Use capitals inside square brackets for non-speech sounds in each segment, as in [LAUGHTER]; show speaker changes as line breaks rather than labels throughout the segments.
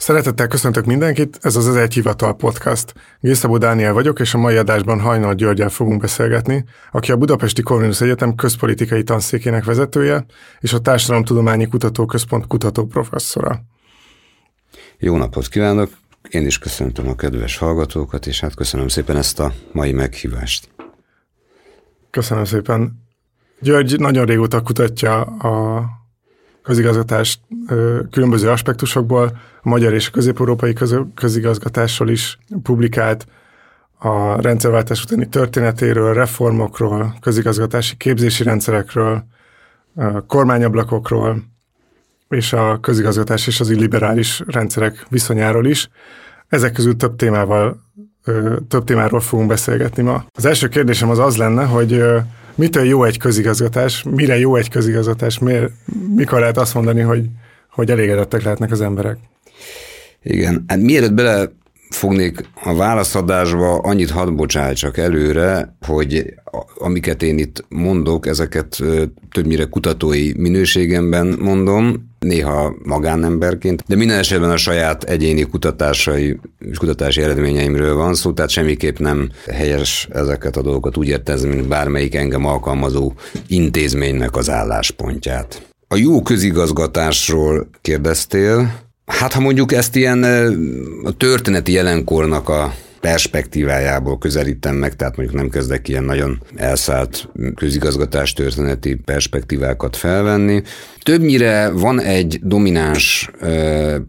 Szeretettel köszöntök mindenkit, ez az Az Egy Hivatal Podcast. Gészabó Dániel vagyok, és a mai adásban Hajnal Györgyel fogunk beszélgetni, aki a Budapesti Corvinus Egyetem közpolitikai tanszékének vezetője, és a Társadalomtudományi Kutatóközpont kutató professzora.
Jó napot kívánok! Én is köszöntöm a kedves hallgatókat, és hát köszönöm szépen ezt a mai meghívást.
Köszönöm szépen. György nagyon régóta kutatja a közigazgatást különböző aspektusokból, a magyar és a közép-európai közigazgatásról is publikált, a rendszerváltás utáni történetéről, reformokról, közigazgatási képzési rendszerekről, kormányablakokról, és a közigazgatás és az illiberális rendszerek viszonyáról is. Ezek közül több témával, több témáról fogunk beszélgetni ma. Az első kérdésem az az lenne, hogy mitől jó egy közigazgatás, mire jó egy közigazgatás, miért, mikor lehet azt mondani, hogy, hogy elégedettek lehetnek az emberek?
Igen, hát mielőtt bele fognék a válaszadásba, annyit hadd bocsáltsak előre, hogy amiket én itt mondok, ezeket többnyire kutatói minőségemben mondom, néha magánemberként, de minden esetben a saját egyéni kutatásai és kutatási eredményeimről van szó, tehát semmiképp nem helyes ezeket a dolgokat úgy értezni, mint bármelyik engem alkalmazó intézménynek az álláspontját. A jó közigazgatásról kérdeztél, Hát ha mondjuk ezt ilyen a történeti jelenkornak a perspektívájából közelítem meg, tehát mondjuk nem kezdek ilyen nagyon elszállt közigazgatás történeti perspektívákat felvenni. Többnyire van egy domináns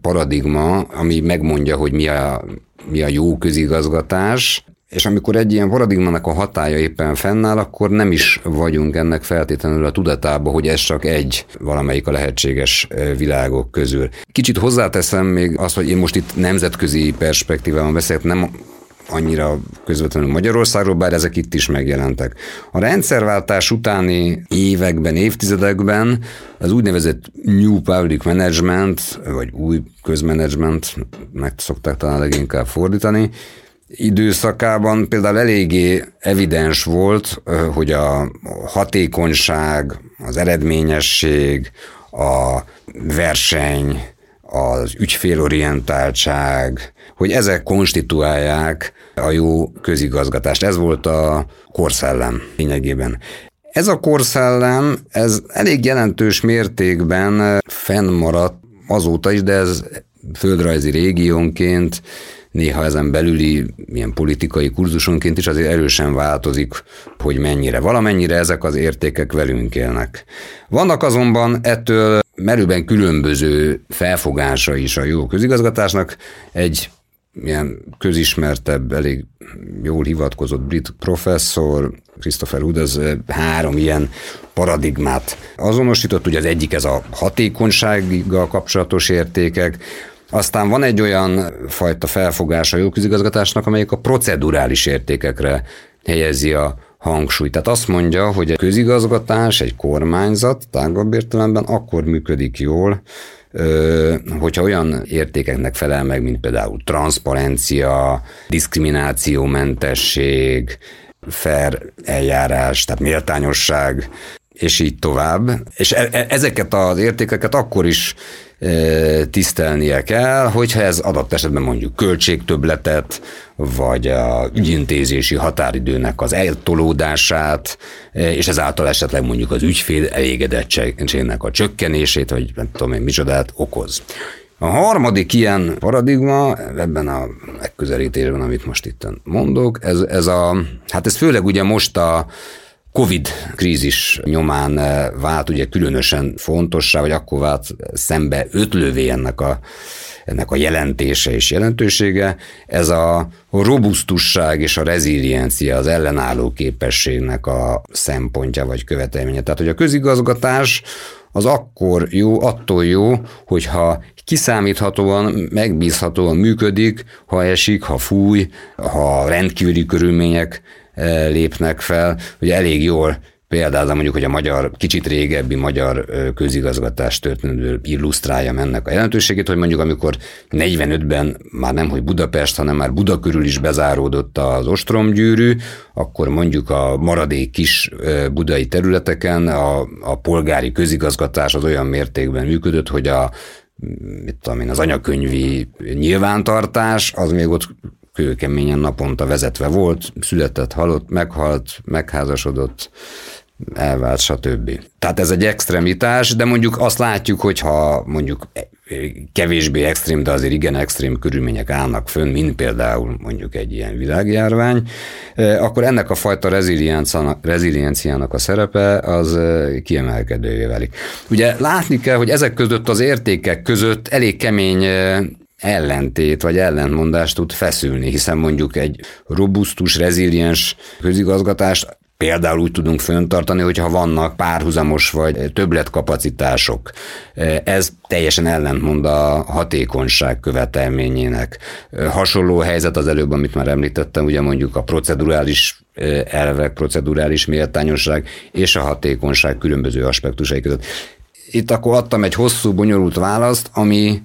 paradigma, ami megmondja, hogy mi a, mi a jó közigazgatás, és amikor egy ilyen paradigmának a hatája éppen fennáll, akkor nem is vagyunk ennek feltétlenül a tudatába, hogy ez csak egy valamelyik a lehetséges világok közül. Kicsit hozzáteszem még azt, hogy én most itt nemzetközi perspektívában beszélek, nem annyira közvetlenül Magyarországról, bár ezek itt is megjelentek. A rendszerváltás utáni években, évtizedekben az úgynevezett New Public Management, vagy új közmenedzsment, meg szokták talán leginkább fordítani, időszakában például eléggé evidens volt, hogy a hatékonyság, az eredményesség, a verseny, az ügyfélorientáltság, hogy ezek konstituálják a jó közigazgatást. Ez volt a korszellem lényegében. Ez a korszellem, ez elég jelentős mértékben fennmaradt azóta is, de ez földrajzi régiónként néha ezen belüli ilyen politikai kurzusonként is azért erősen változik, hogy mennyire. Valamennyire ezek az értékek velünk élnek. Vannak azonban ettől merőben különböző felfogása is a jó közigazgatásnak. Egy ilyen közismertebb, elég jól hivatkozott brit professzor, Christopher Wood, az három ilyen paradigmát azonosított, ugye az egyik ez a hatékonysággal kapcsolatos értékek, aztán van egy olyan fajta felfogása a jóközigazgatásnak, amelyik a procedurális értékekre helyezi a hangsúlyt. Tehát azt mondja, hogy a közigazgatás, egy kormányzat tágabb értelemben akkor működik jól, hogyha olyan értékeknek felel meg, mint például transzparencia, diszkriminációmentesség, fair eljárás, tehát méltányosság, és így tovább. És e- e- ezeket az értékeket akkor is tisztelnie kell, hogyha ez adott esetben mondjuk költségtöbletet, vagy a ügyintézési határidőnek az eltolódását, és ezáltal esetleg mondjuk az ügyfél elégedettségének a csökkenését, vagy nem tudom én micsodát okoz. A harmadik ilyen paradigma ebben a megközelítésben, amit most itt mondok, ez, ez a, hát ez főleg ugye most a Covid krízis nyomán vált ugye különösen fontossá, vagy akkor vált szembe ötlővé ennek a ennek a jelentése és jelentősége, ez a robusztusság és a reziliencia, az ellenálló képességnek a szempontja vagy követelménye. Tehát, hogy a közigazgatás az akkor jó, attól jó, hogyha kiszámíthatóan, megbízhatóan működik, ha esik, ha fúj, ha rendkívüli körülmények eh, lépnek fel, hogy elég jól Például mondjuk, hogy a magyar, kicsit régebbi magyar közigazgatás történetből illusztrálja ennek a jelentőségét, hogy mondjuk amikor 45-ben már nem, hogy Budapest, hanem már Buda körül is bezáródott az ostromgyűrű, akkor mondjuk a maradék kis budai területeken a, a polgári közigazgatás az olyan mértékben működött, hogy a mit tudom én, az anyakönyvi nyilvántartás, az még ott kőkeményen naponta vezetve volt, született, halott, meghalt, megházasodott, elvált, stb. Tehát ez egy extremitás, de mondjuk azt látjuk, hogy ha mondjuk kevésbé extrém, de azért igen extrém körülmények állnak fönn, mint például mondjuk egy ilyen világjárvány, eh, akkor ennek a fajta rezilienciának a szerepe az eh, kiemelkedővé válik. Ugye látni kell, hogy ezek között az értékek között elég kemény eh, ellentét vagy ellentmondást tud feszülni, hiszen mondjuk egy robusztus, reziliens közigazgatást például úgy tudunk föntartani, hogyha vannak párhuzamos vagy többletkapacitások. Ez teljesen ellentmond a hatékonyság követelményének. Hasonló helyzet az előbb, amit már említettem, ugye mondjuk a procedurális elvek, procedurális méltányosság és a hatékonyság különböző aspektusai között. Itt akkor adtam egy hosszú, bonyolult választ, ami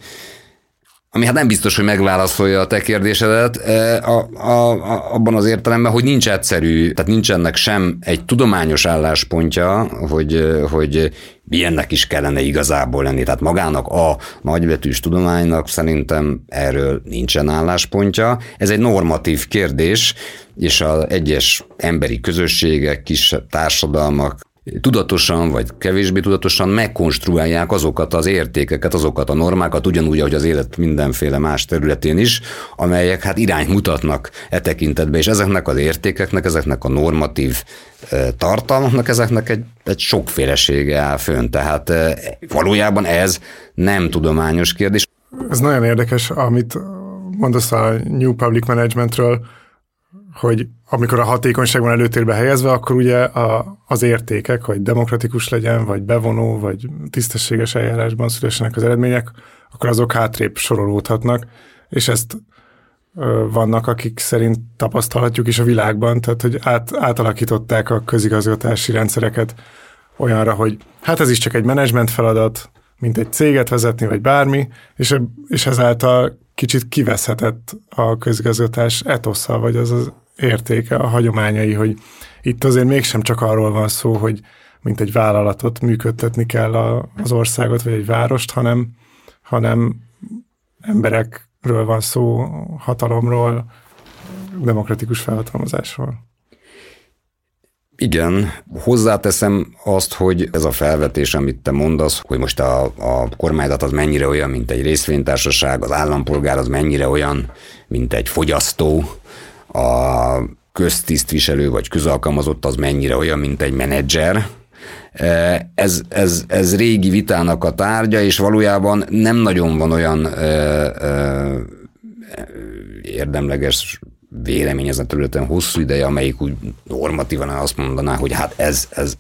ami hát nem biztos, hogy megválaszolja a te kérdésedet, e, a, a, a, abban az értelemben, hogy nincs egyszerű, tehát nincsenek sem egy tudományos álláspontja, hogy, hogy milyennek is kellene igazából lenni. Tehát magának a nagybetűs tudománynak szerintem erről nincsen álláspontja. Ez egy normatív kérdés, és az egyes emberi közösségek, kis társadalmak tudatosan vagy kevésbé tudatosan megkonstruálják azokat az értékeket, azokat a normákat, ugyanúgy, ahogy az élet mindenféle más területén is, amelyek hát irányt mutatnak e tekintetben, és ezeknek az értékeknek, ezeknek a normatív e, tartalmaknak, ezeknek egy, egy sokfélesége áll fönn. Tehát e, valójában ez nem tudományos kérdés.
Ez nagyon érdekes, amit mondasz a New Public Managementről, hogy amikor a hatékonyság van előtérbe helyezve, akkor ugye a, az értékek, hogy demokratikus legyen, vagy bevonó, vagy tisztességes eljárásban szülessenek az eredmények, akkor azok hátrébb sorolódhatnak, és ezt ö, vannak, akik szerint tapasztalhatjuk is a világban, tehát hogy át, átalakították a közigazgatási rendszereket olyanra, hogy hát ez is csak egy menedzsment feladat, mint egy céget vezetni, vagy bármi, és, és ezáltal kicsit kiveszhetett a közigazgatás etosza, vagy az az értéke, a hagyományai, hogy itt azért mégsem csak arról van szó, hogy mint egy vállalatot működtetni kell a, az országot, vagy egy várost, hanem, hanem emberekről van szó, hatalomról, demokratikus felhatalmazásról.
Igen, hozzáteszem azt, hogy ez a felvetés, amit te mondasz, hogy most a, a kormányzat az mennyire olyan, mint egy részvénytársaság, az állampolgár az mennyire olyan, mint egy fogyasztó, a köztisztviselő vagy közalkalmazott az mennyire olyan, mint egy menedzser, e, ez, ez, ez régi vitának a tárgya, és valójában nem nagyon van olyan ö, e, ö, e, érdemleges vélemény ezen területen hosszú ideje, amelyik úgy normatívan azt mondaná, hogy hát ez, ez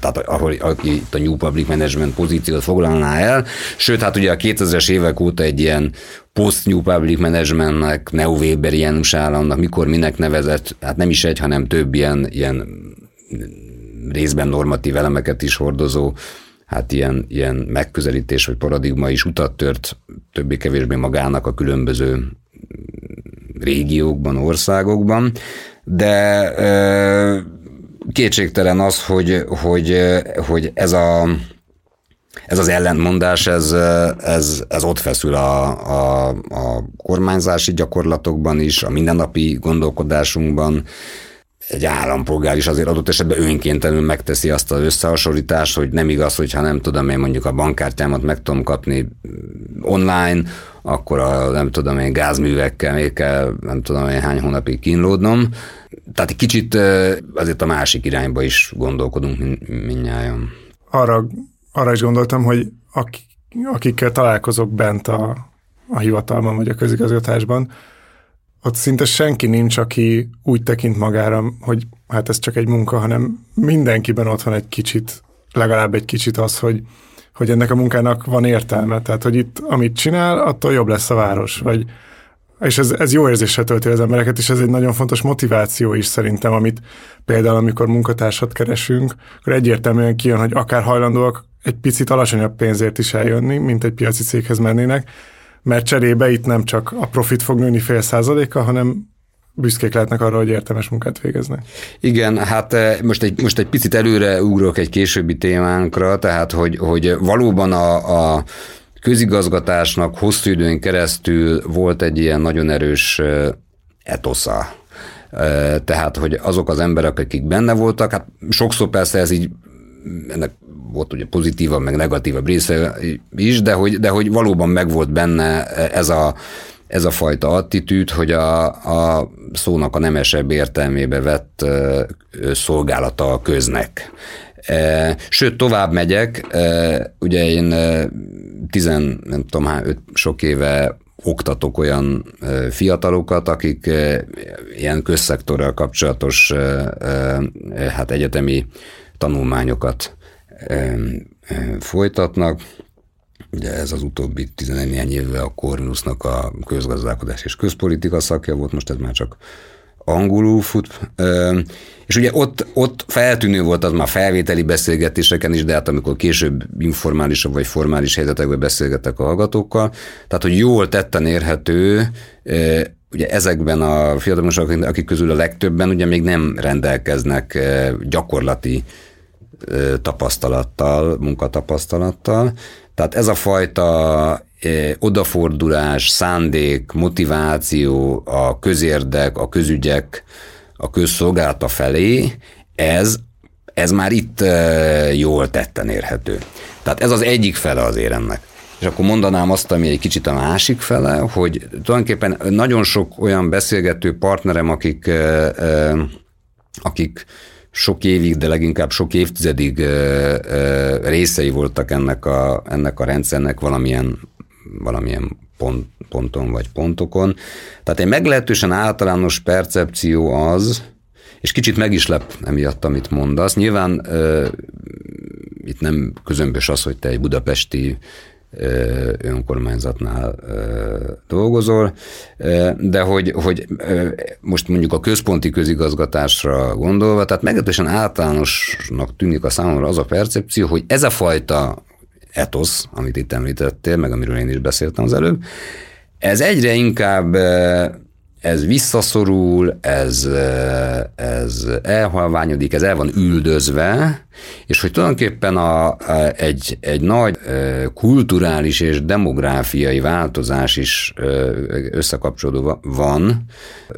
tehát ahol, aki itt a New Public Management pozíciót foglalná el, sőt, hát ugye a 2000-es évek óta egy ilyen post-New Public Managementnek, Neo Weber Janus államnak, mikor minek nevezett, hát nem is egy, hanem több ilyen, ilyen részben normatív elemeket is hordozó hát ilyen, ilyen megközelítés vagy paradigma is utat tört többé-kevésbé magának a különböző régiókban, országokban, de kétségtelen az, hogy, hogy, hogy ez a ez az ellentmondás, ez, ez, ez ott feszül a, a, a kormányzási gyakorlatokban is, a mindennapi gondolkodásunkban, egy állampolgár is azért adott esetben önkéntelenül megteszi azt az összehasonlítást, hogy nem igaz, hogyha nem tudom én mondjuk a bankkártyámat meg tudom kapni online, akkor a nem tudom én gázművekkel még kell nem tudom én hány hónapig kínlódnom. Tehát egy kicsit azért a másik irányba is gondolkodunk mindnyájan.
Arra, arra is gondoltam, hogy akik, akikkel találkozok bent a a hivatalban vagy a közigazgatásban, ott szinte senki nincs, aki úgy tekint magára, hogy hát ez csak egy munka, hanem mindenkiben ott van egy kicsit, legalább egy kicsit az, hogy, hogy ennek a munkának van értelme. Tehát, hogy itt, amit csinál, attól jobb lesz a város. Vagy, és ez, ez jó érzéssel tölti az embereket, és ez egy nagyon fontos motiváció is szerintem, amit például amikor munkatársat keresünk, akkor egyértelműen kijön, hogy akár hajlandóak egy picit alacsonyabb pénzért is eljönni, mint egy piaci céghez mennének, mert cserébe itt nem csak a profit fog nőni fél százaléka, hanem büszkék lehetnek arra, hogy értelmes munkát végeznek.
Igen, hát eh, most egy, most egy picit előre ugrok egy későbbi témánkra, tehát hogy, hogy valóban a, a közigazgatásnak hosszú időn keresztül volt egy ilyen nagyon erős eh, etosza. Eh, tehát, hogy azok az emberek, akik benne voltak, hát sokszor persze ez így ennek volt ugye pozitívabb, meg negatívabb része is, de hogy, de hogy valóban megvolt benne ez a, ez a fajta attitűd, hogy a, a szónak a nemesebb értelmébe vett szolgálata a köznek. Sőt, tovább megyek, ugye én tizen, nem tudom, öt, sok éve oktatok olyan fiatalokat, akik ilyen közszektorral kapcsolatos hát egyetemi tanulmányokat folytatnak. Ugye ez az utóbbi 11 néhány évvel a Corvinusnak a közgazdálkodás és közpolitika szakja volt, most ez már csak angolul fut. És ugye ott, ott feltűnő volt az már felvételi beszélgetéseken is, de hát amikor később informálisabb vagy formális helyzetekben beszélgetek a hallgatókkal, tehát hogy jól tetten érhető, ugye ezekben a fiatalosok, akik közül a legtöbben ugye még nem rendelkeznek gyakorlati tapasztalattal, munkatapasztalattal. Tehát ez a fajta odafordulás, szándék, motiváció, a közérdek, a közügyek, a közszolgálata felé, ez, ez már itt jól tetten érhető. Tehát ez az egyik fele az éremnek. És akkor mondanám azt, ami egy kicsit a másik fele, hogy tulajdonképpen nagyon sok olyan beszélgető partnerem, akik, akik sok évig, de leginkább sok évtizedig részei voltak ennek a, ennek a rendszernek valamilyen, valamilyen pont, ponton vagy pontokon. Tehát egy meglehetősen általános percepció az, és kicsit meg is lep emiatt, amit mondasz. Nyilván uh, itt nem közömbös az, hogy te egy budapesti önkormányzatnál dolgozol, de hogy, hogy most mondjuk a központi közigazgatásra gondolva, tehát meglehetősen általánosnak tűnik a számomra az a percepció, hogy ez a fajta etosz, amit itt említettél, meg amiről én is beszéltem az előbb, ez egyre inkább ez visszaszorul, ez, ez elhalványodik, ez el van üldözve, és hogy tulajdonképpen a, egy, egy nagy kulturális és demográfiai változás is összekapcsolódva van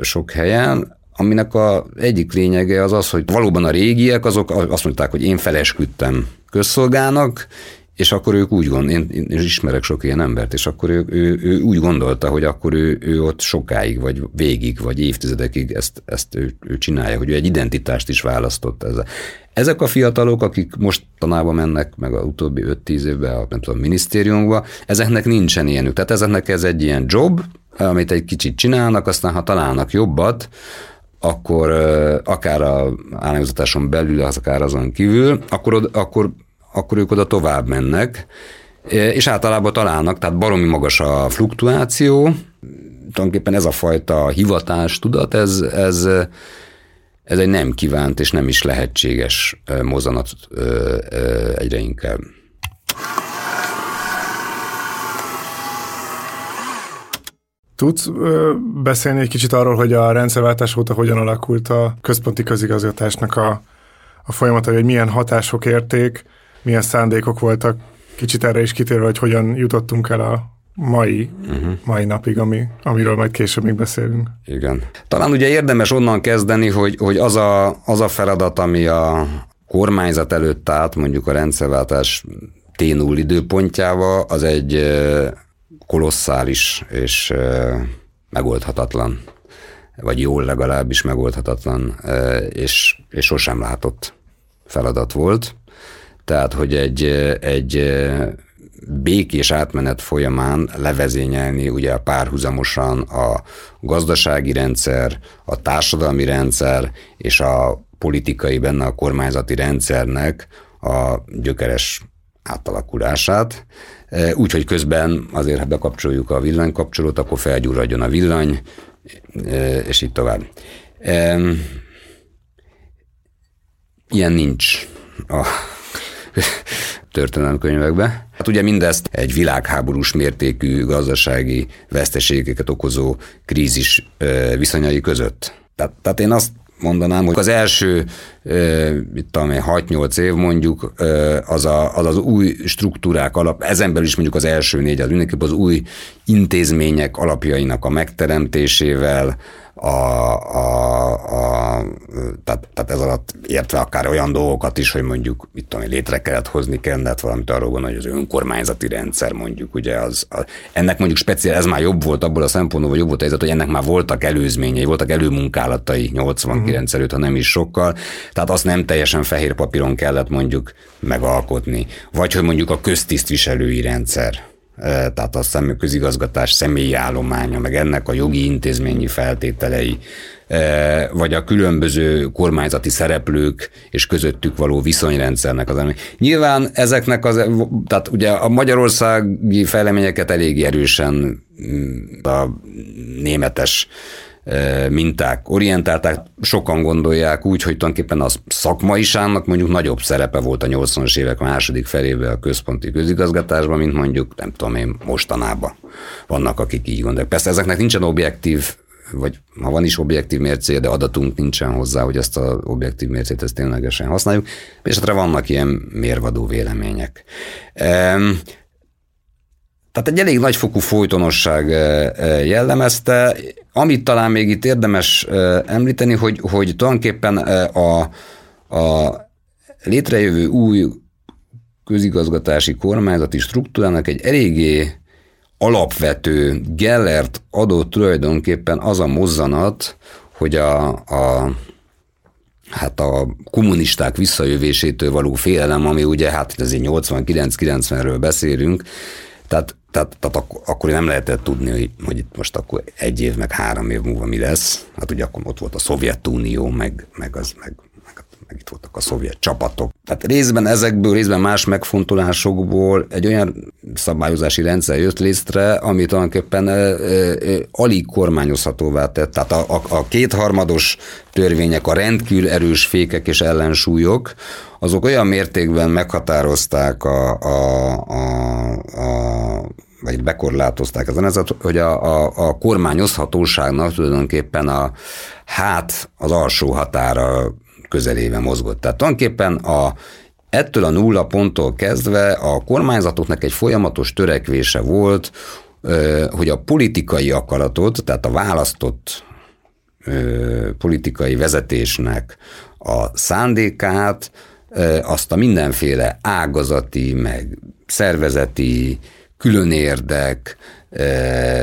sok helyen, aminek a egyik lényege az az, hogy valóban a régiek azok azt mondták, hogy én felesküdtem közszolgának, és akkor ők úgy gond, én, én ismerek sok ilyen embert, és akkor ő, ő, ő úgy gondolta, hogy akkor ő, ő ott sokáig, vagy végig, vagy évtizedekig ezt, ezt ő, ő csinálja, hogy ő egy identitást is választott ezzel. Ezek a fiatalok, akik most tanában mennek, meg a utóbbi 5-10 évben a nem tudom, minisztériumba, ezeknek nincsen ilyenük. Tehát ezeknek ez egy ilyen job, amit egy kicsit csinálnak, aztán ha találnak jobbat, akkor akár a államigazgatáson belül, akár azon kívül, akkor, akkor akkor ők oda tovább mennek, és általában találnak, tehát baromi magas a fluktuáció, tulajdonképpen ez a fajta hivatás tudat, ez, ez, ez egy nem kívánt és nem is lehetséges mozanat egyre inkább.
Tudsz beszélni egy kicsit arról, hogy a rendszerváltás óta hogyan alakult a központi közigazgatásnak a, a folyamata, hogy milyen hatások érték, milyen szándékok voltak, kicsit erre is kitérve, hogy hogyan jutottunk el a mai, uh-huh. mai napig, ami, amiről majd később még beszélünk.
Igen. Talán ugye érdemes onnan kezdeni, hogy, hogy az, a, az a feladat, ami a kormányzat előtt állt, mondjuk a rendszerváltás t időpontjával, az egy kolosszális és megoldhatatlan, vagy jól legalábbis megoldhatatlan, és, és sosem látott feladat volt. Tehát, hogy egy, egy békés átmenet folyamán levezényelni ugye párhuzamosan a gazdasági rendszer, a társadalmi rendszer és a politikai, benne a kormányzati rendszernek a gyökeres átalakulását. Úgyhogy közben azért, ha bekapcsoljuk a villanykapcsolót, akkor felgyúradjon a villany, és így tovább. Ilyen nincs a [LAUGHS] történelemkönyvekbe. Hát ugye mindezt egy világháborús mértékű gazdasági veszteségeket okozó krízis viszonyai között. Tehát, tehát én azt mondanám, hogy az első, mit tudom én, 6-8 év mondjuk, az, a, az az új struktúrák alap, ezen belül is mondjuk az első négy, az mindenképp az új intézmények alapjainak a megteremtésével, a, a, a, tehát, tehát ez alatt értve akár olyan dolgokat is, hogy mondjuk, mit tudom, létre kellett hozni kellett valamit arról gondolni, hogy az önkormányzati rendszer mondjuk, ugye az, a, ennek mondjuk speciál, ez már jobb volt abból a szempontból, vagy jobb volt a helyzet, hogy ennek már voltak előzményei, voltak előmunkálatai 89 uh-huh. előtt, ha nem is sokkal, tehát azt nem teljesen fehér papíron kellett mondjuk megalkotni. Vagy hogy mondjuk a köztisztviselői rendszer, tehát a közigazgatás személyi állománya, meg ennek a jogi intézményi feltételei, vagy a különböző kormányzati szereplők és közöttük való viszonyrendszernek az Nyilván ezeknek az, tehát ugye a magyarországi fejleményeket elég erősen mm, a németes minták orientálták. Sokan gondolják úgy, hogy tulajdonképpen az szakmaiságnak mondjuk nagyobb szerepe volt a 80-as évek második felében a központi közigazgatásban, mint mondjuk, nem tudom én, mostanában vannak, akik így gondolják. Persze ezeknek nincsen objektív vagy ha van is objektív mércé, de adatunk nincsen hozzá, hogy ezt az objektív mércét ezt ténylegesen használjuk, és hát vannak ilyen mérvadó vélemények. Tehát egy elég nagyfokú folytonosság jellemezte. Amit talán még itt érdemes említeni, hogy, hogy tulajdonképpen a, a létrejövő új közigazgatási kormányzati struktúrának egy eléggé alapvető Gellert adott tulajdonképpen az a mozzanat, hogy a, a hát a kommunisták visszajövésétől való félelem, ami ugye hát azért 89-90-ről beszélünk, tehát tehát, tehát ak- akkor nem lehetett tudni, hogy, hogy itt most akkor egy év, meg három év múlva mi lesz. Hát ugye akkor ott volt a Szovjetunió, meg, meg, az, meg, meg, itt voltak a szovjet csapatok. Tehát részben ezekből, részben más megfontolásokból egy olyan szabályozási rendszer jött létre, ami tulajdonképpen e, e, alig kormányozhatóvá tett. Tehát a, a, a kétharmados törvények, a rendkívül erős fékek és ellensúlyok, azok olyan mértékben meghatározták a, a, a, a vagy bekorlátozták ezen, ez, hogy a, a, a kormányozhatóságnak tulajdonképpen a hát az alsó határa közelébe mozgott. Tehát tulajdonképpen a, ettől a nulla ponttól kezdve a kormányzatoknak egy folyamatos törekvése volt, hogy a politikai akaratot, tehát a választott politikai vezetésnek a szándékát, azt a mindenféle ágazati, meg szervezeti, külön érdek,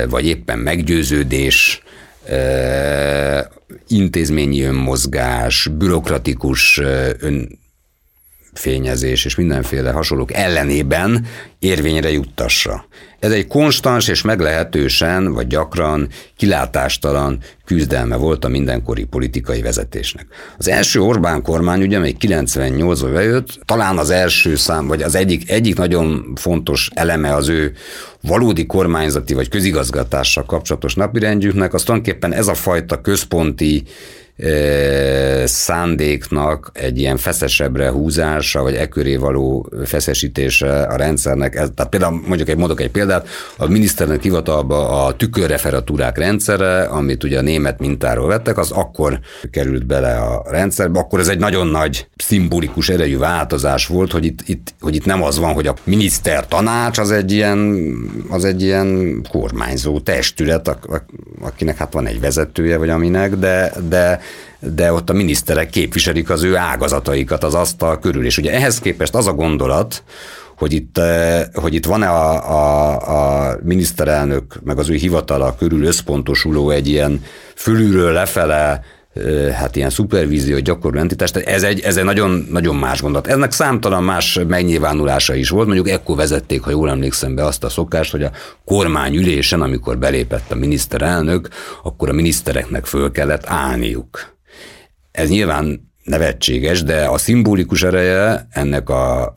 vagy éppen meggyőződés, intézményi önmozgás, bürokratikus önfényezés és mindenféle hasonlók ellenében érvényre juttassa. Ez egy konstans és meglehetősen, vagy gyakran kilátástalan küzdelme volt a mindenkori politikai vezetésnek. Az első Orbán kormány, ugye, amely 98-ban bejött, talán az első szám, vagy az egyik, egyik nagyon fontos eleme az ő valódi kormányzati vagy közigazgatással kapcsolatos napirendjüknek, az tulajdonképpen ez a fajta központi szándéknak egy ilyen feszesebbre húzása, vagy eköré való feszesítése a rendszernek. Ez, tehát például mondjuk egy mondok egy példát, a miniszternek hivatalba a tükörreferatúrák rendszere, amit ugye a német mintáról vettek, az akkor került bele a rendszerbe, akkor ez egy nagyon nagy szimbolikus erejű változás volt, hogy itt, itt, hogy itt nem az van, hogy a miniszter tanács az egy ilyen, az egy ilyen kormányzó testület, akinek hát van egy vezetője, vagy aminek, de, de de ott a miniszterek képviselik az ő ágazataikat az asztal körül. És ugye ehhez képest az a gondolat, hogy itt, eh, hogy itt van-e a, a, a miniszterelnök, meg az ő hivatala körül összpontosuló egy ilyen fölülről lefele hát ilyen szupervízió gyakorló entitás, tehát ez egy, ez egy nagyon, nagyon más gondolat. Ennek számtalan más megnyilvánulása is volt, mondjuk ekkor vezették, ha jól emlékszem be azt a szokást, hogy a kormányülésen, amikor belépett a miniszterelnök, akkor a minisztereknek föl kellett állniuk. Ez nyilván nevetséges, de a szimbolikus ereje ennek a,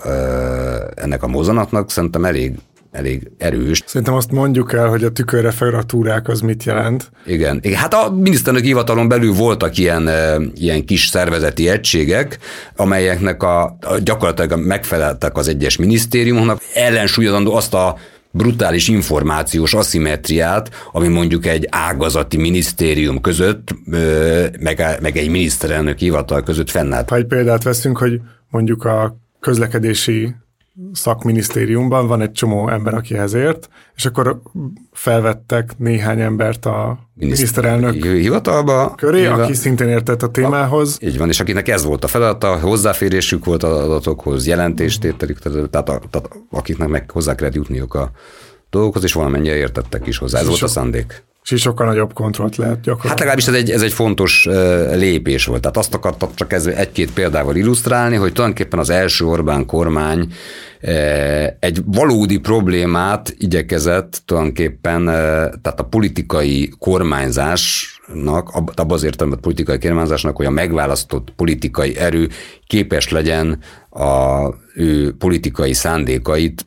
ennek a mozanatnak szerintem elég elég erős.
Szerintem azt mondjuk el, hogy a tükörreferaktúrák az mit jelent.
Igen. Igen. Hát a miniszternek hivatalon belül voltak ilyen, ilyen kis szervezeti egységek, amelyeknek a, a gyakorlatilag megfeleltek az egyes minisztériumoknak, ellensúlyozandó azt a brutális információs aszimetriát, ami mondjuk egy ágazati minisztérium között, meg, meg egy miniszterelnök hivatal között fennállt.
Ha egy példát veszünk, hogy mondjuk a közlekedési szakminisztériumban van egy csomó ember, aki ezért, és akkor felvettek néhány embert a miniszterelnök
hivatalba
köré, hivatal... aki szintén értett a témához.
Így van, és akinek ez volt a feladata, hozzáférésük volt az adatokhoz, jelentéstételük, tehát, a, tehát akiknek meg hozzá kellett jutniuk a dolgokhoz, és valamennyire értettek is hozzá. Ez volt a szándék.
És sokkal nagyobb kontrollt lehet gyakorolni.
Hát legalábbis ez egy, ez egy fontos lépés volt. Tehát azt akartam csak ez egy-két példával illusztrálni, hogy tulajdonképpen az első Orbán kormány egy valódi problémát igyekezett tulajdonképpen, tehát a politikai kormányzásnak, abban az értelemben politikai kormányzásnak, hogy a megválasztott politikai erő képes legyen a ő politikai szándékait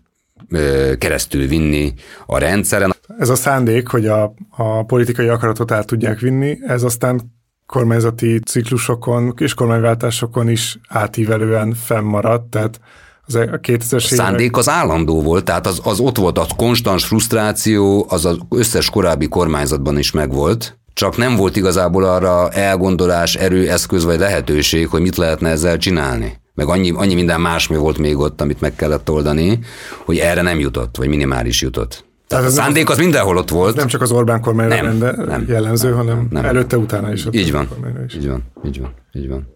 keresztül vinni a rendszeren.
Ez a szándék, hogy a, a politikai akaratot át tudják vinni, ez aztán kormányzati ciklusokon és kormányváltásokon is átívelően fennmaradt, tehát az a 2000 A
szándék az állandó volt, tehát az, az ott volt, a konstans frusztráció, az az összes korábbi kormányzatban is megvolt, csak nem volt igazából arra elgondolás, erő, eszköz vagy lehetőség, hogy mit lehetne ezzel csinálni meg annyi, annyi minden más mi volt még ott, amit meg kellett oldani, hogy erre nem jutott, vagy minimális jutott. Tehát a szándék az mindenhol ott volt.
Nem csak az Orbán kormányra nem, nem, jellemző, nem, hanem nem, előtte-utána is.
Így van, is. így van, így van, így van.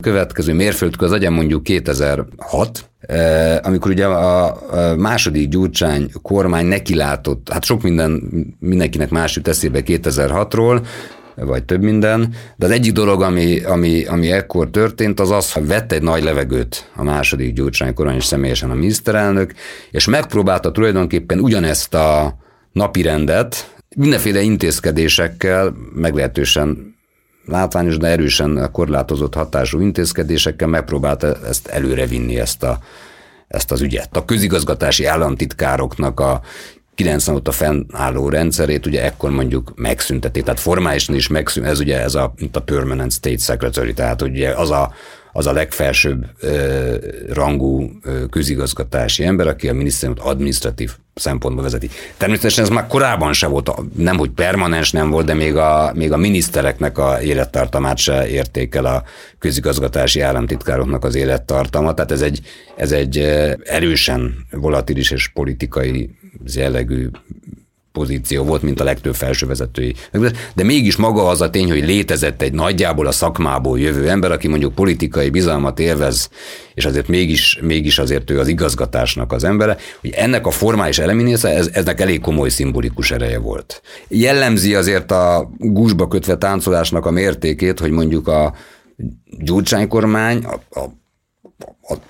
Következő mérföldkő az legyen mondjuk 2006, eh, amikor ugye a második Gyurcsány kormány nekilátott, hát sok minden mindenkinek más jut eszébe 2006-ról, vagy több minden. De az egyik dolog, ami, ami, ami ekkor történt, az az, hogy vett egy nagy levegőt a második Gyurcsány kormány és személyesen a miniszterelnök, és megpróbálta tulajdonképpen ugyanezt a napi rendet mindenféle intézkedésekkel, meglehetősen látványos, de erősen korlátozott hatású intézkedésekkel megpróbálta ezt előrevinni, ezt a, ezt az ügyet. A közigazgatási államtitkároknak a 90 óta fennálló rendszerét ugye ekkor mondjuk megszüntették, tehát formálisan is megszűnt, ez ugye ez a, mint a Permanent State Secretary, tehát ugye az a, az a legfelsőbb ö, rangú ö, közigazgatási ember, aki a minisztériumot administratív szempontból vezeti. Természetesen ez már korábban se volt, nem hogy permanens nem volt, de még a, még a minisztereknek a élettartamát se érték el a közigazgatási államtitkároknak az élettartama, tehát ez egy, ez egy erősen volatilis és politikai jellegű pozíció volt, mint a legtöbb felsővezetői. De mégis maga az a tény, hogy létezett egy nagyjából a szakmából jövő ember, aki mondjuk politikai bizalmat élvez, és azért mégis, mégis azért ő az igazgatásnak az embere, hogy ennek a formális eleminésze, ez, eznek elég komoly szimbolikus ereje volt. Jellemzi azért a gúzsba kötve táncolásnak a mértékét, hogy mondjuk a Gyurcsány kormány, a, a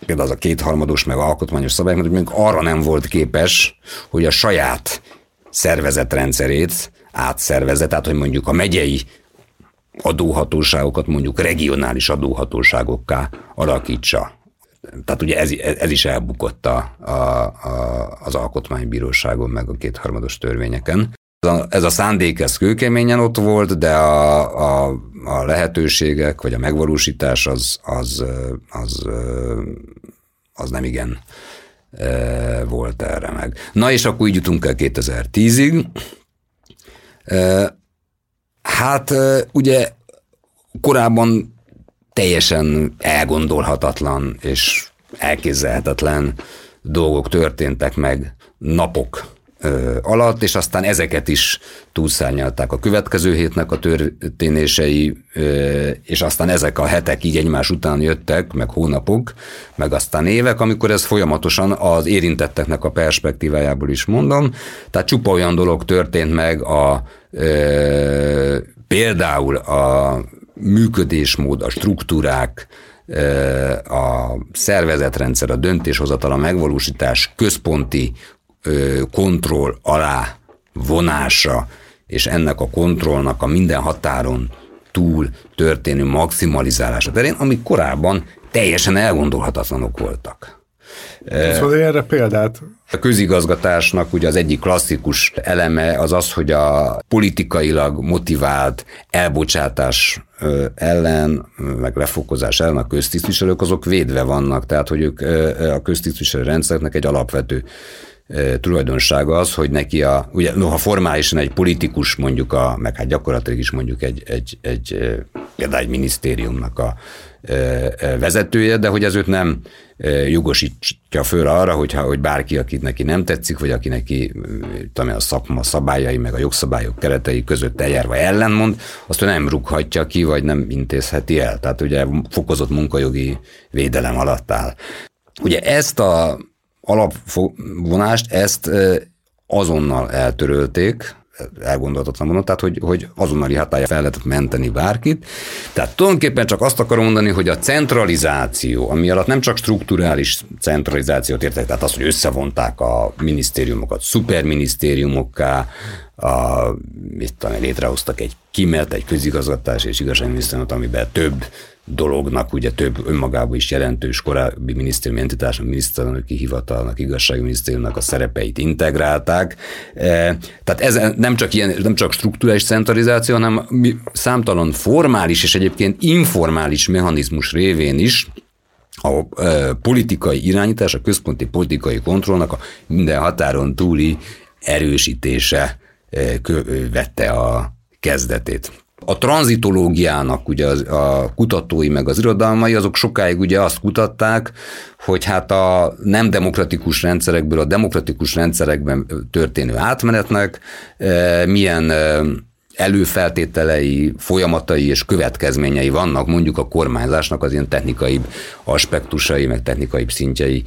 például az a kétharmados meg alkotmányos szabályok, hogy mondjuk arra nem volt képes, hogy a saját szervezetrendszerét átszervezze, tehát hogy mondjuk a megyei adóhatóságokat mondjuk regionális adóhatóságokká alakítsa. Tehát ugye ez, ez is elbukott a, a, a, az alkotmánybíróságon, meg a kétharmados törvényeken. Ez a szándék, ez kőkeményen ott volt, de a, a, a lehetőségek, vagy a megvalósítás az, az, az, az nem igen volt erre meg. Na és akkor így jutunk el 2010-ig. Hát ugye korábban teljesen elgondolhatatlan és elképzelhetetlen dolgok történtek meg napok alatt, és aztán ezeket is túlszárnyalták a következő hétnek a történései, és aztán ezek a hetek így egymás után jöttek, meg hónapok, meg aztán évek, amikor ez folyamatosan az érintetteknek a perspektívájából is mondom. Tehát csupa olyan dolog történt meg a például a működésmód, a struktúrák, a szervezetrendszer, a döntéshozatal, a megvalósítás központi kontroll alá vonása, és ennek a kontrollnak a minden határon túl történő maximalizálása terén, amik korábban teljesen elgondolhatatlanok voltak.
Szóval erre példát?
A közigazgatásnak ugye az egyik klasszikus eleme az az, hogy a politikailag motivált elbocsátás ellen, meg lefokozás ellen a köztisztviselők azok védve vannak, tehát hogy ők a köztisztviselő rendszernek egy alapvető tulajdonsága az, hogy neki a, ugye noha formálisan egy politikus mondjuk, a, meg hát gyakorlatilag is mondjuk egy, egy, egy például egy minisztériumnak a vezetője, de hogy ez őt nem jogosítja föl arra, hogyha, hogy bárki, akit neki nem tetszik, vagy aki neki tudom, a szakma szabályai, meg a jogszabályok keretei között eljárva ellenmond, azt ő nem rúghatja ki, vagy nem intézheti el. Tehát ugye fokozott munkajogi védelem alatt áll. Ugye ezt a alapvonást, ezt azonnal eltörölték, elgondolhatatlan mondom, tehát hogy, hogy azonnali hatája fel lehetett menteni bárkit. Tehát tulajdonképpen csak azt akarom mondani, hogy a centralizáció, ami alatt nem csak strukturális centralizációt értek, tehát az, hogy összevonták a minisztériumokat szuperminisztériumokká, a, mit tudom, létrehoztak egy kimet, egy közigazgatás és igazságminisztériumot, amiben több dolognak, ugye több önmagában is jelentős korábbi minisztériumi entitás, a miniszterelnöki hivatalnak, igazságminisztériumnak a szerepeit integrálták. E, tehát ez nem csak, ilyen, nem csak struktúrális centralizáció, hanem számtalan formális és egyébként informális mechanizmus révén is a e, politikai irányítás, a központi politikai kontrollnak a minden határon túli erősítése e, vette a kezdetét. A tranzitológiának ugye az, a kutatói meg az irodalmai, azok sokáig ugye azt kutatták, hogy hát a nem demokratikus rendszerekből a demokratikus rendszerekben történő átmenetnek e, milyen e, előfeltételei, folyamatai és következményei vannak mondjuk a kormányzásnak az ilyen technikai aspektusai, meg technikai szintjei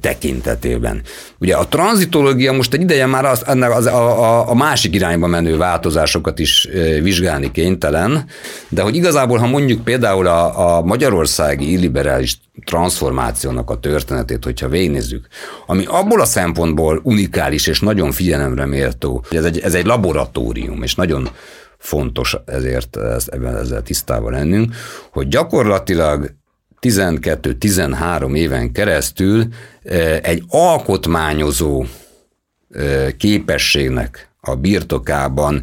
tekintetében. Ugye a tranzitológia most egy ideje már az, ennek az, a, a, a másik irányba menő változásokat is vizsgálni kénytelen, de hogy igazából, ha mondjuk például a, a magyarországi illiberális transformációnak a történetét, hogyha végignézzük, ami abból a szempontból unikális és nagyon figyelemre méltó, hogy ez egy, ez egy laboratórium, és nagyon fontos ezért ebben ezzel tisztában lennünk, hogy gyakorlatilag 12-13 éven keresztül egy alkotmányozó képességnek a birtokában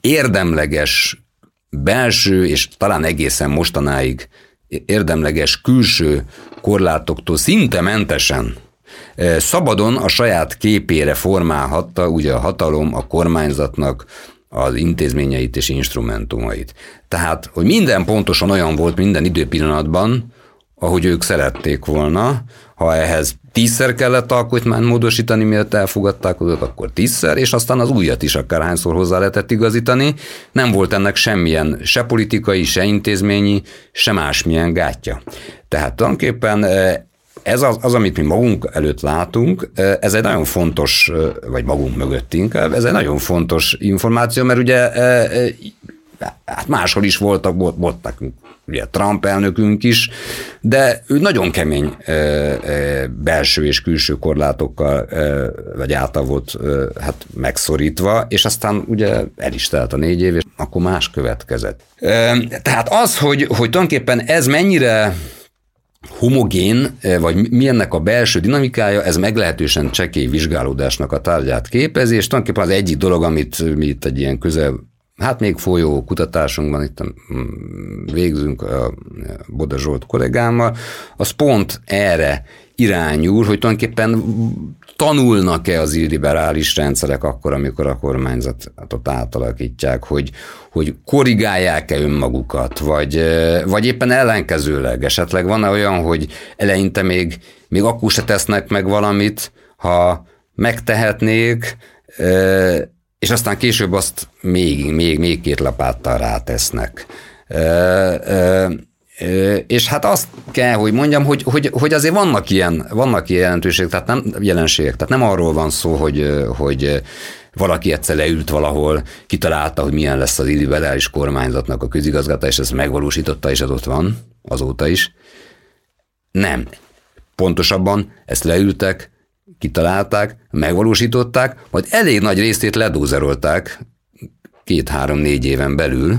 érdemleges belső és talán egészen mostanáig érdemleges külső korlátoktól szinte mentesen szabadon a saját képére formálhatta ugye a hatalom a kormányzatnak az intézményeit és instrumentumait. Tehát, hogy minden pontosan olyan volt minden időpillanatban, ahogy ők szerették volna. Ha ehhez tízszer kellett alkotmányt módosítani, miért elfogadták azokat, akkor tízszer, és aztán az újat is akárhányszor hozzá lehetett igazítani. Nem volt ennek semmilyen se politikai, se intézményi, se másmilyen gátja. Tehát tulajdonképpen eh, ez az, az, amit mi magunk előtt látunk, eh, ez egy nagyon fontos, eh, vagy magunk mögött inkább, ez egy nagyon fontos információ, mert ugye hát máshol is voltak, volt, volt nekünk ugye Trump elnökünk is, de ő nagyon kemény belső és külső korlátokkal vagy által volt hát megszorítva, és aztán ugye el is telt a négy év, és akkor más következett. Tehát az, hogy, hogy tulajdonképpen ez mennyire homogén, vagy mi ennek a belső dinamikája, ez meglehetősen csekély vizsgálódásnak a tárgyát képezi, és tulajdonképpen az egyik dolog, amit mi itt egy ilyen közel Hát még folyó kutatásunkban itt mm, végzünk a Boda Zsolt kollégámmal, az pont erre irányul, hogy tulajdonképpen tanulnak-e az illiberális rendszerek akkor, amikor a kormányzatot átalakítják, hogy, hogy korrigálják-e önmagukat, vagy, vagy éppen ellenkezőleg. Esetleg van-e olyan, hogy eleinte még, még akkor se tesznek meg valamit, ha megtehetnék, és aztán később azt még, még, még két lapáttal rátesznek. És hát azt kell, hogy mondjam, hogy, hogy, hogy azért vannak ilyen, vannak ilyen jelentőségek, tehát nem jelenségek, tehát nem arról van szó, hogy, hogy valaki egyszer leült valahol, kitalálta, hogy milyen lesz az illiberális kormányzatnak a közigazgatás, és ezt megvalósította, és ez ott van azóta is. Nem. Pontosabban ezt leültek, kitalálták, megvalósították, majd elég nagy részét ledózerolták két-három-négy éven belül,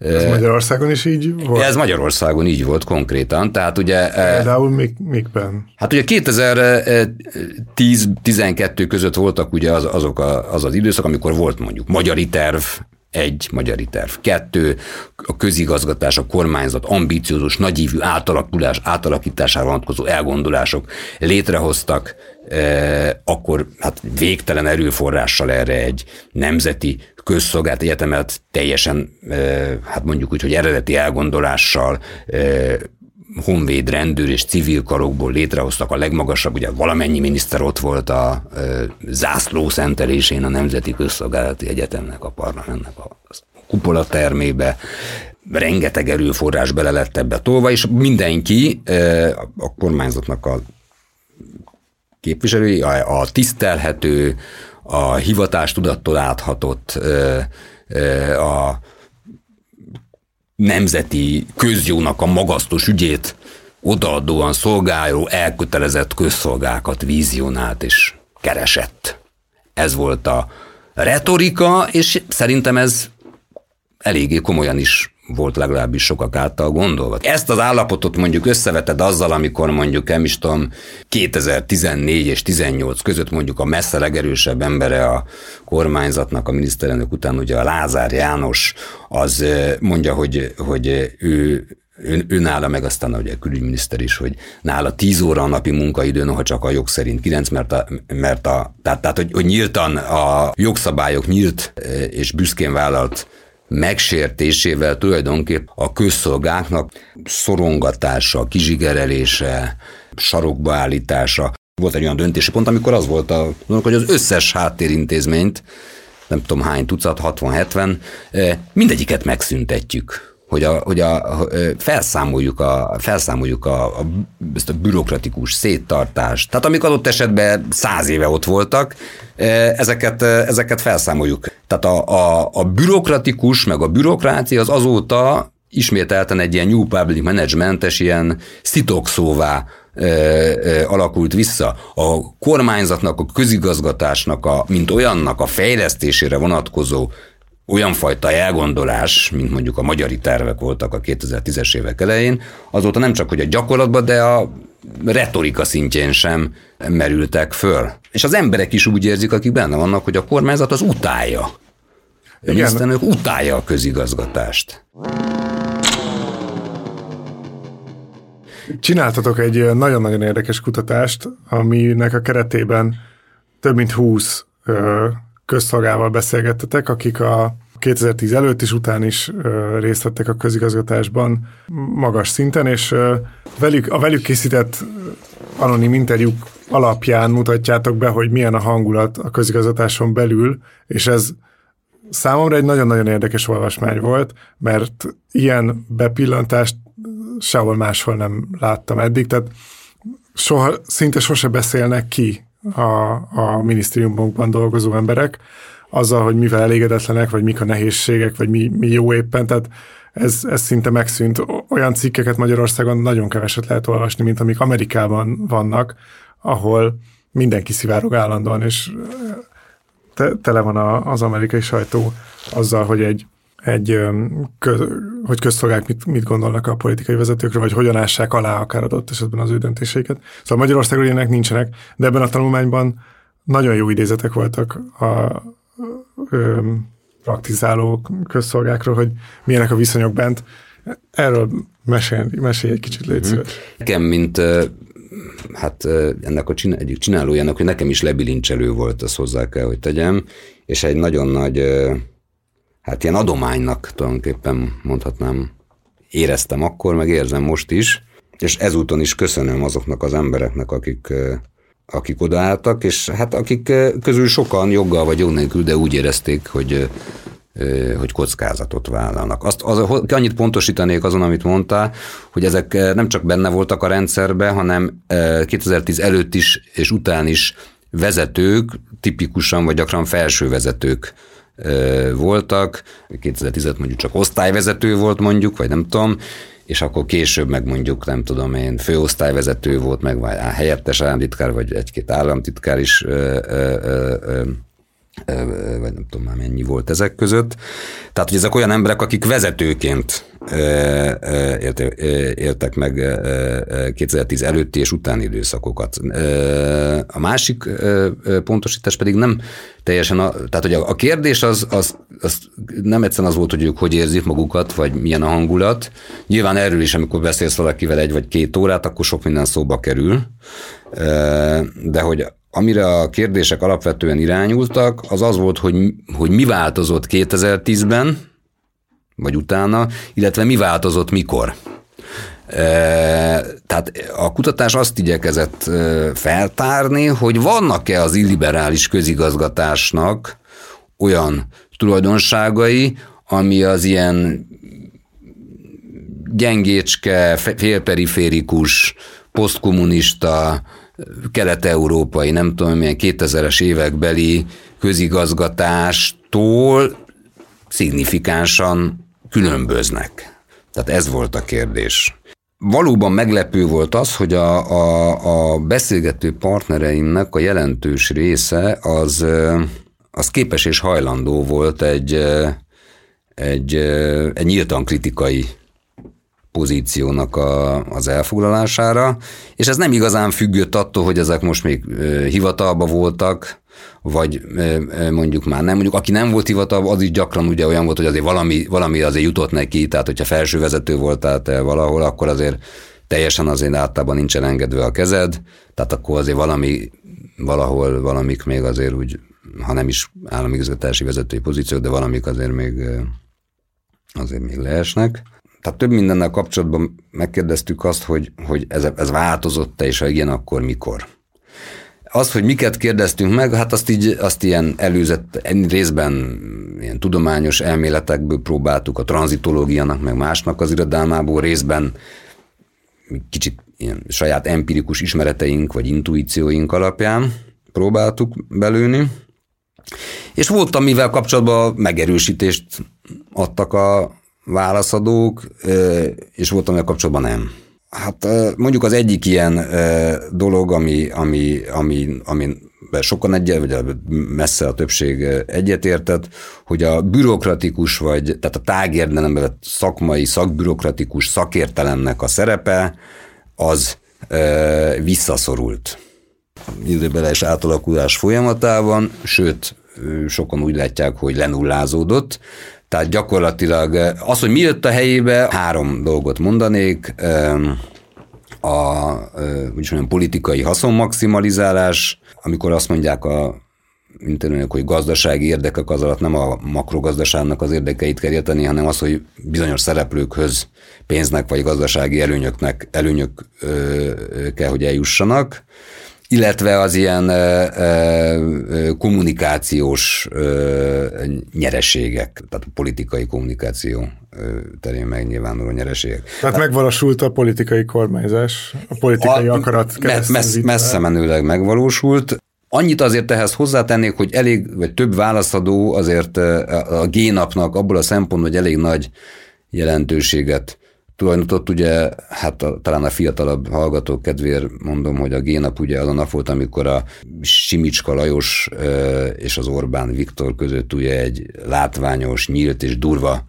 ez Magyarországon is így volt?
Ez Magyarországon így volt konkrétan, tehát ugye...
Például mik, mikben?
Hát ugye 2010-12 között voltak ugye az, azok a, az az időszak, amikor volt mondjuk magyari terv, egy magyari terv. Kettő, a közigazgatás, a kormányzat ambíciózus, nagyívű átalakulás, átalakítására vonatkozó elgondolások létrehoztak, akkor hát végtelen erőforrással erre egy nemzeti közszolgált egyetemet teljesen, hát mondjuk úgy, hogy eredeti elgondolással, honvéd, rendőr és civil karokból létrehoztak a legmagasabb, ugye valamennyi miniszter ott volt a ö, zászló szentelésén a Nemzeti Közszolgálati Egyetemnek, a parlamentnek a, a kupola termébe, rengeteg erőforrás bele lett ebbe tolva, és mindenki ö, a kormányzatnak a képviselői, a, a tisztelhető, a hivatástudattól áthatott, a nemzeti közjónak a magasztos ügyét odaadóan szolgáló, elkötelezett közszolgákat vízionált és keresett. Ez volt a retorika, és szerintem ez eléggé komolyan is volt legalábbis sokak által gondolva. Ezt az állapotot mondjuk összeveted azzal, amikor mondjuk, nem is tudom, 2014 és 18 között mondjuk a messze legerősebb embere a kormányzatnak, a miniszterelnök után ugye a Lázár János, az mondja, hogy, hogy ő ő, ő meg aztán ugye a külügyminiszter is, hogy nála 10 óra a napi munkaidő, noha csak a jog szerint 9, mert a, mert a tehát, tehát hogy, hogy nyíltan a jogszabályok nyílt és büszkén vállalt megsértésével tulajdonképp a közszolgáknak szorongatása, kizsigerelése, sarokba állítása. Volt egy olyan döntési pont, amikor az volt, a, hogy az összes háttérintézményt, nem tudom hány tucat, 60-70, eh, mindegyiket megszüntetjük hogy, a, hogy a, felszámoljuk, a, felszámoljuk a, a, ezt a bürokratikus széttartást. Tehát amik adott esetben száz éve ott voltak, ezeket, ezeket felszámoljuk. Tehát a, a, a bürokratikus, meg a bürokrácia az azóta ismételten egy ilyen New Public Management-es ilyen szitokszóvá alakult vissza. A kormányzatnak, a közigazgatásnak, a, mint olyannak a fejlesztésére vonatkozó olyan fajta elgondolás, mint mondjuk a magyari tervek voltak a 2010-es évek elején, azóta nem csak hogy a gyakorlatban, de a retorika szintjén sem merültek föl. És az emberek is úgy érzik, akik benne vannak, hogy a kormányzat az utálja. Miniszterelnök utálja a közigazgatást.
Csináltatok egy nagyon-nagyon érdekes kutatást, aminek a keretében több mint 20 közszolgával beszélgettetek, akik a 2010 előtt és után is részt vettek a közigazgatásban magas szinten, és velük, a velük készített anonim interjúk alapján mutatjátok be, hogy milyen a hangulat a közigazgatáson belül, és ez számomra egy nagyon-nagyon érdekes olvasmány volt, mert ilyen bepillantást sehol máshol nem láttam eddig, tehát soha, szinte sose beszélnek ki a, a minisztériumokban dolgozó emberek, azzal, hogy mivel elégedetlenek, vagy mik a nehézségek, vagy mi, mi jó éppen, tehát ez, ez szinte megszűnt. Olyan cikkeket Magyarországon nagyon keveset lehet olvasni, mint amik Amerikában vannak, ahol mindenki szivárog állandóan, és te, tele van a, az amerikai sajtó azzal, hogy egy egy, köz, hogy közszolgák mit, mit gondolnak a politikai vezetőkről, vagy hogyan ássák alá akár adott esetben az ő döntéseiket. Szóval Magyarországon ilyenek nincsenek, de ebben a tanulmányban nagyon jó idézetek voltak a, a praktizáló közszolgákról, hogy milyenek a viszonyok bent. Erről mesélj, mesélj egy kicsit, légy
mm-hmm. Nekem, mint hát ennek a csinál, egyik csinálójának, hogy nekem is lebilincselő volt, az hozzá kell, hogy tegyem, és egy nagyon nagy hát ilyen adománynak tulajdonképpen mondhatnám, éreztem akkor, meg érzem most is, és ezúton is köszönöm azoknak az embereknek, akik, akik odaálltak, és hát akik közül sokan joggal vagy jog nélkül, de úgy érezték, hogy hogy kockázatot vállalnak. Azt, az, annyit pontosítanék azon, amit mondtál, hogy ezek nem csak benne voltak a rendszerbe, hanem 2010 előtt is és után is vezetők, tipikusan vagy gyakran felső vezetők voltak, 2010 mondjuk csak osztályvezető volt mondjuk, vagy nem tudom, és akkor később meg mondjuk, nem tudom én, főosztályvezető volt, meg vagy helyettes államtitkár, vagy egy-két államtitkár is ö, ö, ö, vagy nem tudom már mennyi volt ezek között. Tehát, hogy ezek olyan emberek, akik vezetőként éltek meg 2010 előtti és utáni időszakokat. A másik pontosítás pedig nem teljesen, a, tehát hogy a kérdés az, az, az nem egyszerűen az volt, hogy ők hogy érzik magukat, vagy milyen a hangulat. Nyilván erről is, amikor beszélsz valakivel egy vagy két órát, akkor sok minden szóba kerül, de hogy amire a kérdések alapvetően irányultak, az az volt, hogy, hogy mi változott 2010-ben, vagy utána, illetve mi változott mikor. E, tehát a kutatás azt igyekezett e, feltárni, hogy vannak-e az illiberális közigazgatásnak olyan tulajdonságai, ami az ilyen gyengécske, félperiférikus, posztkommunista, kelet-európai, nem tudom milyen 2000-es évekbeli közigazgatástól szignifikánsan különböznek. Tehát ez volt a kérdés. Valóban meglepő volt az, hogy a, a, a beszélgető partnereimnek a jelentős része az, az képes és hajlandó volt egy, egy, egy nyíltan kritikai pozíciónak a, az elfoglalására, és ez nem igazán függött attól, hogy ezek most még hivatalba voltak, vagy mondjuk már nem. Mondjuk aki nem volt hivatalban, az is gyakran ugye olyan volt, hogy azért valami, valami azért jutott neki, tehát hogyha felső vezető voltál te valahol, akkor azért teljesen azért általában nincsen engedve a kezed, tehát akkor azért valami, valahol valamik még azért úgy, ha nem is állami vezetői pozíció, de valamik azért még azért még leesnek tehát több mindennel kapcsolatban megkérdeztük azt, hogy, hogy ez, ez változott-e, és ha igen, akkor mikor. Az, hogy miket kérdeztünk meg, hát azt így, azt ilyen előzett, részben ilyen tudományos elméletekből próbáltuk, a tranzitológiának, meg másnak az irodalmából, részben kicsit ilyen saját empirikus ismereteink, vagy intuícióink alapján próbáltuk belőni. És volt, amivel kapcsolatban megerősítést adtak a, válaszadók, és voltam a kapcsolatban nem. Hát mondjuk az egyik ilyen dolog, ami, ami, ami, ami sokan egyet, vagy messze a többség egyetértett, hogy a bürokratikus, vagy tehát a tágérdelemben vett szakmai, szakbürokratikus szakértelemnek a szerepe, az visszaszorult időbeles átalakulás folyamatában, sőt, sokan úgy látják, hogy lenullázódott, tehát gyakorlatilag eh, az, hogy mi jött a helyébe, három dolgot mondanék. A úgyis olyan politikai haszonmaximalizálás, amikor azt mondják a mindenek, hogy gazdasági érdekek az alatt nem a makrogazdaságnak az érdekeit kell érteni, hanem az, hogy bizonyos szereplőkhöz pénznek vagy gazdasági előnyöknek előnyök kell, hogy eljussanak illetve az ilyen ö, ö, kommunikációs ö, nyereségek, tehát a politikai kommunikáció terén megnyilvánuló nyereségek.
Tehát hát, megvalósult a politikai kormányzás, a politikai a, akarat
messz, Messze menőleg megvalósult. Annyit azért ehhez hozzátennék, hogy elég, vagy több válaszadó azért a génapnak abból a szempontból, hogy elég nagy jelentőséget tulajdonított, ugye, hát a, talán a fiatalabb hallgatók kedvéért mondom, hogy a génap ugye az a nap volt, amikor a Simicska Lajos és az Orbán Viktor között ugye egy látványos, nyílt és durva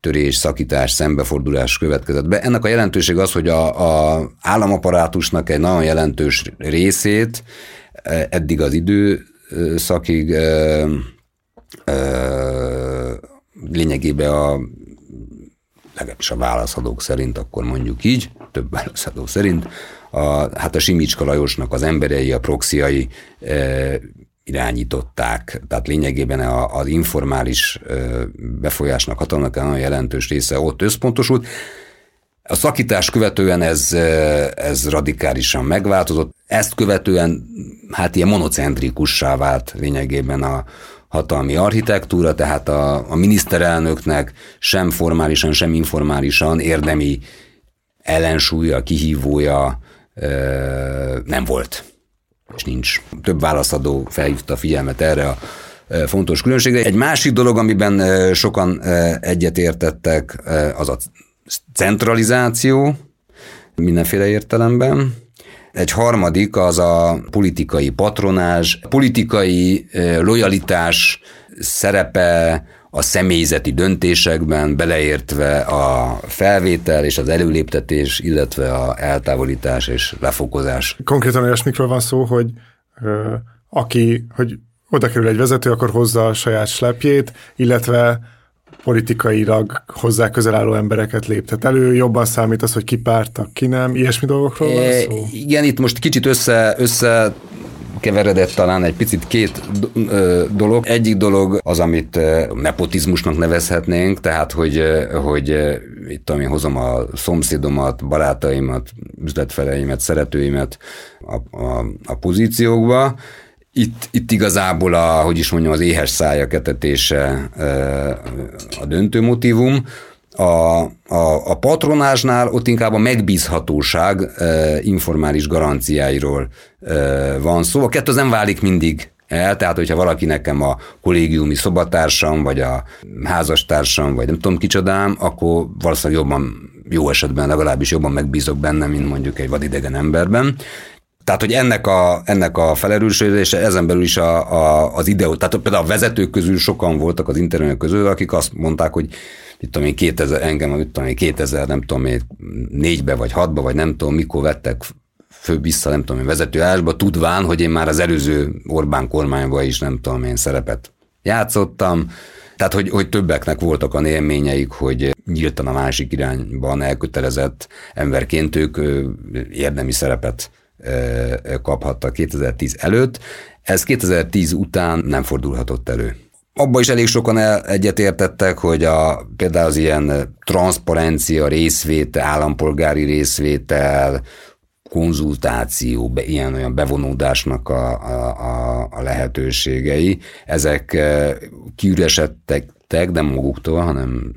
törés, szakítás, szembefordulás következett be. Ennek a jelentőség az, hogy a, a államaparátusnak egy nagyon jelentős részét eddig az időszakig lényegében a legalábbis a válaszadók szerint, akkor mondjuk így, több válaszadó szerint, a, hát a Simicska Lajosnak az emberei, a proxiai e, irányították, tehát lényegében a, az informális e, befolyásnak, hatalomnak nagyon jelentős része ott összpontosult. A szakítás követően ez, ez radikálisan megváltozott. Ezt követően hát ilyen monocentrikussá vált lényegében a, hatalmi architektúra, tehát a, a miniszterelnöknek sem formálisan, sem informálisan érdemi ellensúlya, kihívója ö, nem volt, és nincs. Több válaszadó felhívta a figyelmet erre a fontos különbségre. Egy másik dolog, amiben sokan egyetértettek, az a centralizáció mindenféle értelemben. Egy harmadik az a politikai patronás, politikai lojalitás szerepe a személyzeti döntésekben, beleértve a felvétel és az előléptetés, illetve a eltávolítás és lefokozás.
Konkrétan olyasmikről van szó, hogy ö, aki, hogy oda kerül egy vezető, akkor hozza a saját slepjét, illetve politikailag hozzá közel álló embereket léptet elő, jobban számít az, hogy ki pártak, ki nem, ilyesmi dolgokról van szó?
Igen, itt most kicsit össze, össze keveredett talán egy picit két dolog. Egyik dolog az, amit nepotizmusnak nevezhetnénk, tehát hogy, hogy itt ami hozom a szomszédomat, barátaimat, üzletfeleimet, szeretőimet a, a, a pozíciókba, itt, itt igazából a, hogy is mondjam, az éhes szája ketetése a döntő motivum. A, a, a patronásnál ott inkább a megbízhatóság informális garanciáiról van szó. A kettő az nem válik mindig el, tehát hogyha valaki nekem a kollégiumi szobatársam, vagy a házastársam, vagy nem tudom kicsodám, akkor valószínűleg jobban, jó esetben legalábbis jobban megbízok benne, mint mondjuk egy vadidegen emberben. Tehát, hogy ennek a, ennek a felerősödése, ezen belül is a, a, az ideó. Tehát például a vezetők közül sokan voltak az internet közül, akik azt mondták, hogy mit tudom én, 2000, engem, mit tudom én, 2000, nem tudom én, négybe vagy hatba, vagy nem tudom mikor vettek fő vissza, nem tudom én, vezetőállásba, tudván, hogy én már az előző Orbán kormányban is, nem tudom én, szerepet játszottam, tehát, hogy, hogy többeknek voltak a élményeik, hogy nyíltan a másik irányban elkötelezett emberként ők érdemi szerepet kaphatta 2010 előtt. Ez 2010 után nem fordulhatott elő. Abba is elég sokan egyetértettek, hogy a, például az ilyen transzparencia, részvétel, állampolgári részvétel, konzultáció, be, ilyen olyan bevonódásnak a, a, a lehetőségei, ezek kiüresedtek, de maguktól, hanem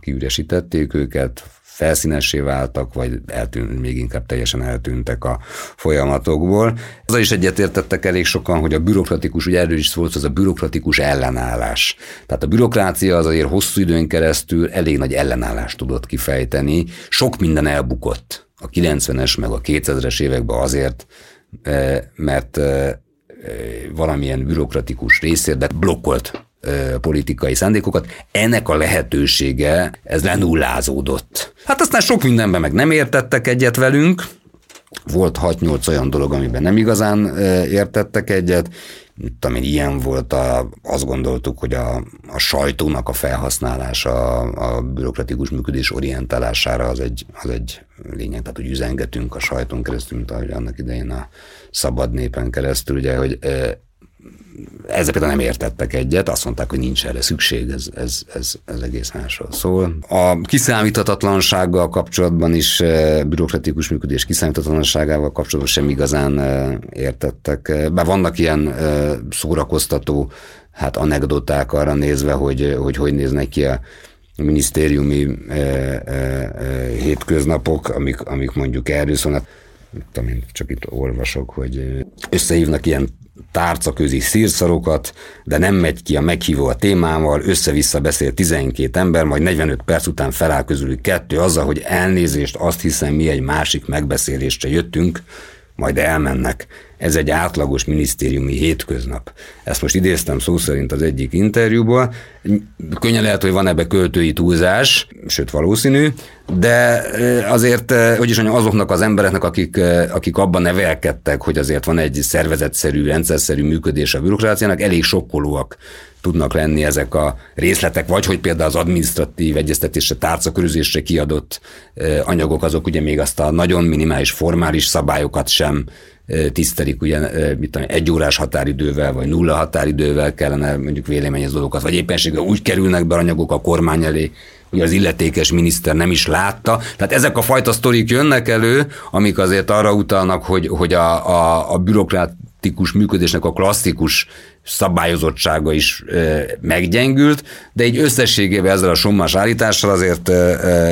kiüresítették őket, felszínessé váltak, vagy eltűnt, még inkább teljesen eltűntek a folyamatokból. Azzal is egyetértettek elég sokan, hogy a bürokratikus, ugye erről is szólt, az a bürokratikus ellenállás. Tehát a bürokrácia az azért hosszú időn keresztül elég nagy ellenállást tudott kifejteni. Sok minden elbukott a 90-es meg a 2000-es években azért, eh, mert eh, eh, valamilyen bürokratikus részérdek blokkolt politikai szándékokat, ennek a lehetősége, ez lenullázódott. Hát aztán sok mindenben meg nem értettek egyet velünk, volt 6-8 olyan dolog, amiben nem igazán értettek egyet, tudom én, ilyen volt, a, azt gondoltuk, hogy a, a sajtónak a felhasználása, a, a bürokratikus működés orientálására az egy, az egy lényeg, tehát hogy üzengetünk a sajtón keresztül, mint ahogy annak idején a szabad népen keresztül, ugye, hogy ezzel például nem értettek egyet, azt mondták, hogy nincs erre szükség, ez, ez, ez, ez egész másról szól. A kiszámíthatatlansággal kapcsolatban is, eh, bürokratikus működés kiszámíthatatlanságával kapcsolatban sem igazán eh, értettek. Bár vannak ilyen eh, szórakoztató hát anekdoták arra nézve, hogy hogy, hogy néznek ki a minisztériumi hétköznapok, amik, amik mondjuk erről szólnak. Tudom én, csak itt olvasok, hogy összehívnak ilyen tárcaközi szírszarokat, de nem megy ki a meghívó a témával, össze-vissza beszél 12 ember, majd 45 perc után feláll közülük kettő azzal, hogy elnézést, azt hiszem mi egy másik megbeszélésre jöttünk, majd elmennek. Ez egy átlagos minisztériumi hétköznap. Ezt most idéztem szó szerint az egyik interjúból. Könnyen lehet, hogy van ebbe költői túlzás, sőt valószínű, de azért, hogy is mondjam, azoknak az embereknek, akik, akik abban nevelkedtek, hogy azért van egy szervezetszerű, rendszerszerű működés a bürokráciának, elég sokkolóak tudnak lenni ezek a részletek, vagy hogy például az administratív egyeztetésre, tárcakörözésre kiadott anyagok, azok ugye még azt a nagyon minimális formális szabályokat sem tisztelik, ugye mit tudom, egy órás határidővel, vagy nulla határidővel kellene mondjuk véleményezni dolgokat, vagy éppenséggel úgy kerülnek be anyagok a kormány elé, hogy az illetékes miniszter nem is látta. Tehát ezek a fajta sztorik jönnek elő, amik azért arra utalnak, hogy, hogy a, a, a bürokratikus működésnek a klasszikus szabályozottsága is meggyengült, de egy összességében ezzel a sommás állítással azért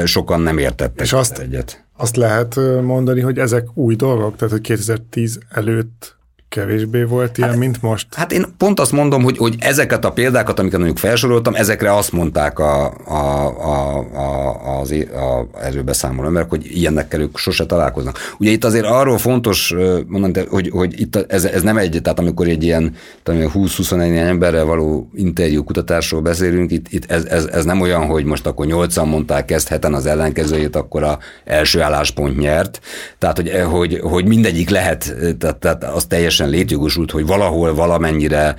sokan nem értettek
És azt, egyet. Azt lehet mondani, hogy ezek új dolgok? Tehát, hogy 2010 előtt kevésbé volt ilyen,
hát,
mint most?
Hát én pont azt mondom, hogy, hogy ezeket a példákat, amiket mondjuk felsoroltam, ezekre azt mondták a, a, a, a, az a erőbeszámoló emberek, hogy ilyennekkel ők sose találkoznak. Ugye itt azért arról fontos mondani, hogy, hogy itt ez, ez nem egy, tehát amikor egy ilyen 20-21 emberrel való interjú kutatásról beszélünk, itt, itt ez, ez, ez, nem olyan, hogy most akkor nyolcan mondták ezt heten az ellenkezőjét, akkor a első álláspont nyert. Tehát, hogy, hogy, hogy mindegyik lehet, tehát, tehát az teljesen teljesen létjogosult, hogy valahol valamennyire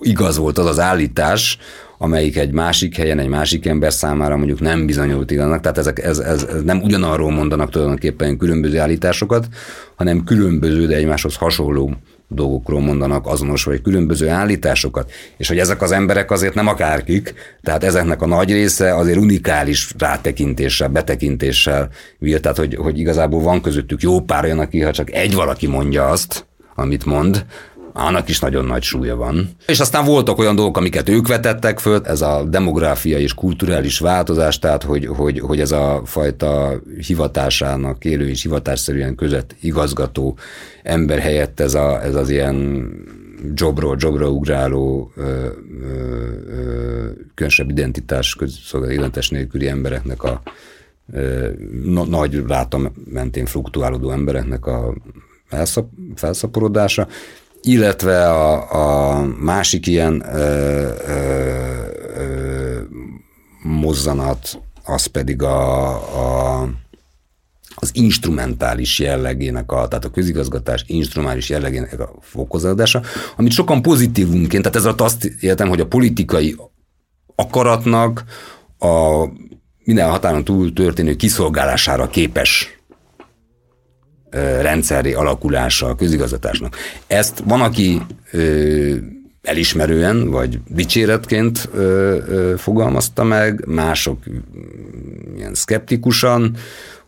igaz volt az az állítás, amelyik egy másik helyen, egy másik ember számára mondjuk nem bizonyult igaznak. Tehát ezek, ez, ez, ez nem ugyanarról mondanak tulajdonképpen különböző állításokat, hanem különböző, de egymáshoz hasonló dolgokról mondanak azonos vagy különböző állításokat, és hogy ezek az emberek azért nem akárkik, tehát ezeknek a nagy része azért unikális rátekintéssel, betekintéssel vír, tehát hogy, hogy igazából van közöttük jó pár olyan, aki ha csak egy valaki mondja azt, amit mond, annak is nagyon nagy súlya van. És aztán voltak olyan dolgok, amiket ők vetettek föl, ez a demográfia és kulturális változás, tehát hogy, hogy, hogy ez a fajta hivatásának, élő és hivatásszerűen között igazgató ember helyett ez, a, ez az ilyen jobról jobra ugráló ö, ö, ö, különösebb identitás, nélküli embereknek a ö, nagy ráta mentén fluktuálódó embereknek a felszap, felszaporodása, illetve a, a másik ilyen ö, ö, ö, mozzanat, az pedig a, a az instrumentális jellegének, a, tehát a közigazgatás instrumentális jellegének a fokozatása, amit sokan pozitívunként, tehát ezzel azt értem, hogy a politikai akaratnak a minden határon túl történő kiszolgálására képes rendszeri alakulása a közigazgatásnak. Ezt van, aki elismerően, vagy dicséretként fogalmazta meg, mások ilyen szkeptikusan,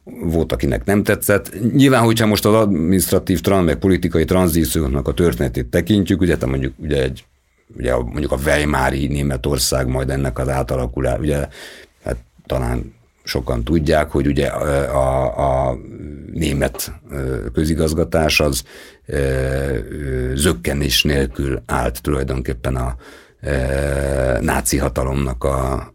volt, akinek nem tetszett. Nyilván, hogyha most az administratív, meg politikai tranzícióknak a történetét tekintjük, ugye te mondjuk ugye egy ugye mondjuk a Weimári Németország majd ennek az átalakulás, ugye hát talán sokan tudják, hogy ugye a, a német közigazgatás az zökkenés nélkül állt tulajdonképpen a náci hatalomnak a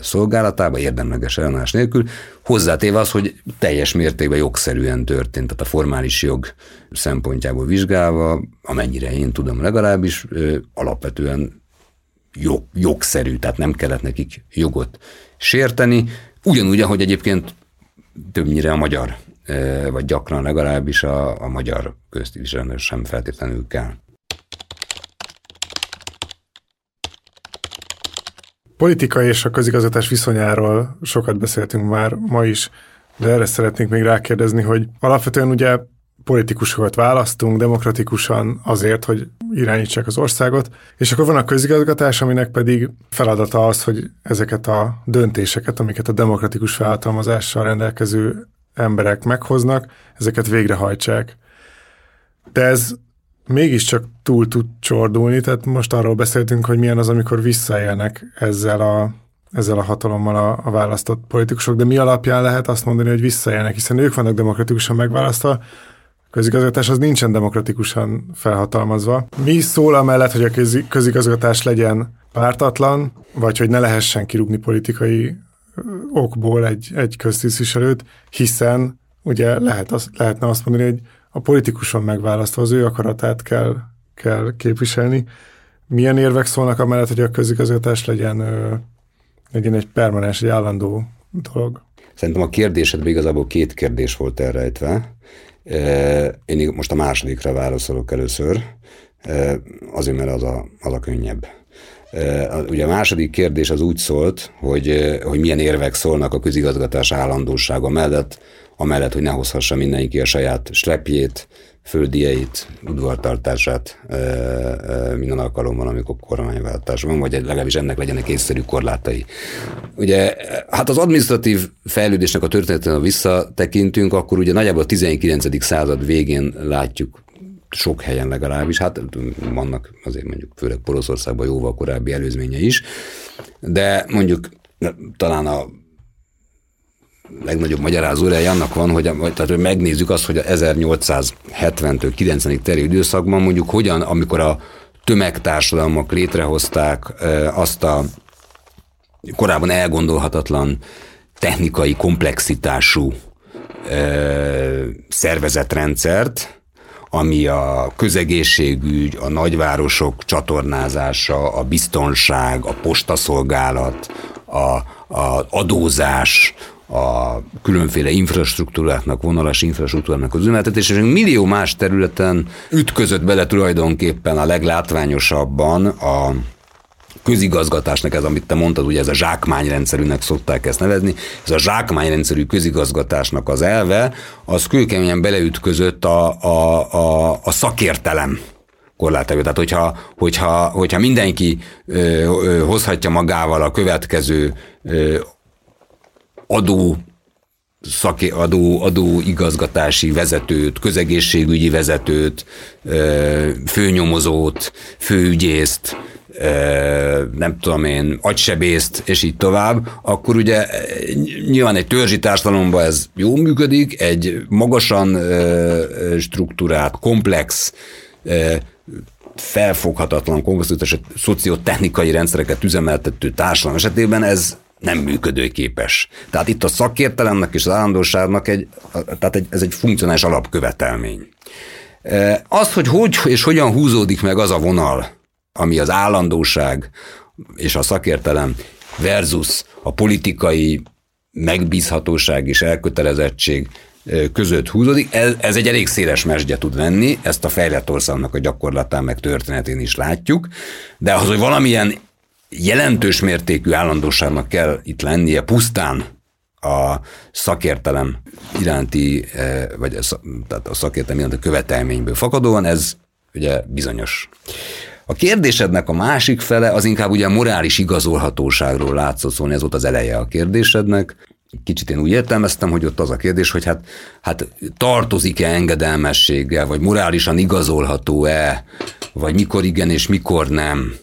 szolgálatába, érdemleges ellenállás nélkül, hozzátéve az, hogy teljes mértékben jogszerűen történt, tehát a formális jog szempontjából vizsgálva, amennyire én tudom legalábbis, alapvetően jog, jogszerű, tehát nem kellett nekik jogot sérteni, ugyanúgy, ahogy egyébként többnyire a magyar, vagy gyakran legalábbis a, a magyar köztiviselőnek sem feltétlenül kell.
Politika és a közigazgatás viszonyáról sokat beszéltünk már ma is, de erre szeretnék még rákérdezni, hogy alapvetően ugye politikusokat választunk demokratikusan azért, hogy irányítsák az országot, és akkor van a közigazgatás, aminek pedig feladata az, hogy ezeket a döntéseket, amiket a demokratikus felhatalmazással rendelkező emberek meghoznak, ezeket végrehajtsák. De ez mégiscsak túl tud csordulni, tehát most arról beszéltünk, hogy milyen az, amikor visszaélnek ezzel a, ezzel a hatalommal a, a választott politikusok, de mi alapján lehet azt mondani, hogy visszaélnek, hiszen ők vannak demokratikusan megválasztva, közigazgatás az nincsen demokratikusan felhatalmazva. Mi szól amellett, hogy a közigazgatás legyen pártatlan, vagy hogy ne lehessen kirúgni politikai okból egy, egy köztisztviselőt, hiszen ugye lehet az, lehetne azt mondani, hogy a politikuson megválasztva az ő akaratát kell, kell képviselni. Milyen érvek szólnak amellett, hogy a közigazgatás legyen, legyen egy permanens, egy állandó dolog?
Szerintem a kérdésedben igazából két kérdés volt elrejtve. Én most a másodikra válaszolok először, azért mert az a, az a könnyebb. Ugye a második kérdés az úgy szólt, hogy, hogy milyen érvek szólnak a közigazgatás állandósága mellett, amellett, hogy ne hozhassa mindenki a saját slepjét, földieit, udvartartását e, e, minden alkalommal, amikor kormányváltás van, vagy legalábbis ennek legyenek észszerű korlátai. Ugye, hát az administratív fejlődésnek a történetén, ha visszatekintünk, akkor ugye nagyjából a 19. század végén látjuk sok helyen legalábbis, hát vannak azért mondjuk főleg Poroszországban jóval korábbi előzménye is, de mondjuk talán a legnagyobb magyarázója annak van, hogy, tehát, hogy megnézzük azt, hogy a 1870-től 90-ig terjedő időszakban mondjuk hogyan, amikor a tömegtársadalmak létrehozták azt a korábban elgondolhatatlan technikai komplexitású szervezetrendszert, ami a közegészségügy, a nagyvárosok csatornázása, a biztonság, a postaszolgálat, a, a adózás, a különféle infrastruktúráknak, vonalas infrastruktúráknak az üzemeltetés, és millió más területen ütközött bele tulajdonképpen a leglátványosabban a közigazgatásnak ez, amit te mondtad, ugye ez a zsákmányrendszerűnek szokták ezt nevezni, ez a zsákmányrendszerű közigazgatásnak az elve, az kőkeményen beleütközött a, a, a, a szakértelem korlátába. Tehát, hogyha, hogyha, hogyha mindenki ö, ö, hozhatja magával a következő ö, adó szaké, adó, adó igazgatási vezetőt, közegészségügyi vezetőt, főnyomozót, főügyészt, nem tudom én, agysebészt, és így tovább, akkor ugye nyilván egy törzsi társadalomban ez jól működik, egy magasan struktúrált, komplex, felfoghatatlan, komplexitás, szociotechnikai rendszereket üzemeltető társadalom esetében ez nem működőképes. Tehát itt a szakértelemnek és az állandóságnak egy, tehát egy, ez egy funkcionális alapkövetelmény. Az, hogy hogy és hogyan húzódik meg az a vonal, ami az állandóság és a szakértelem versus a politikai megbízhatóság és elkötelezettség között húzódik. Ez, ez egy elég széles mesdje tud lenni, ezt a fejlett országnak a gyakorlatán meg történetén is látjuk, de az, hogy valamilyen jelentős mértékű állandóságnak kell itt lennie pusztán a szakértelem iránti, vagy a, tehát a szakértelem iránti követelményből fakadóan, ez ugye bizonyos. A kérdésednek a másik fele az inkább ugye a morális igazolhatóságról látszott szólni, ez volt az eleje a kérdésednek. Kicsit én úgy értelmeztem, hogy ott az a kérdés, hogy hát, hát tartozik-e engedelmességgel, vagy morálisan igazolható-e, vagy mikor igen és mikor nem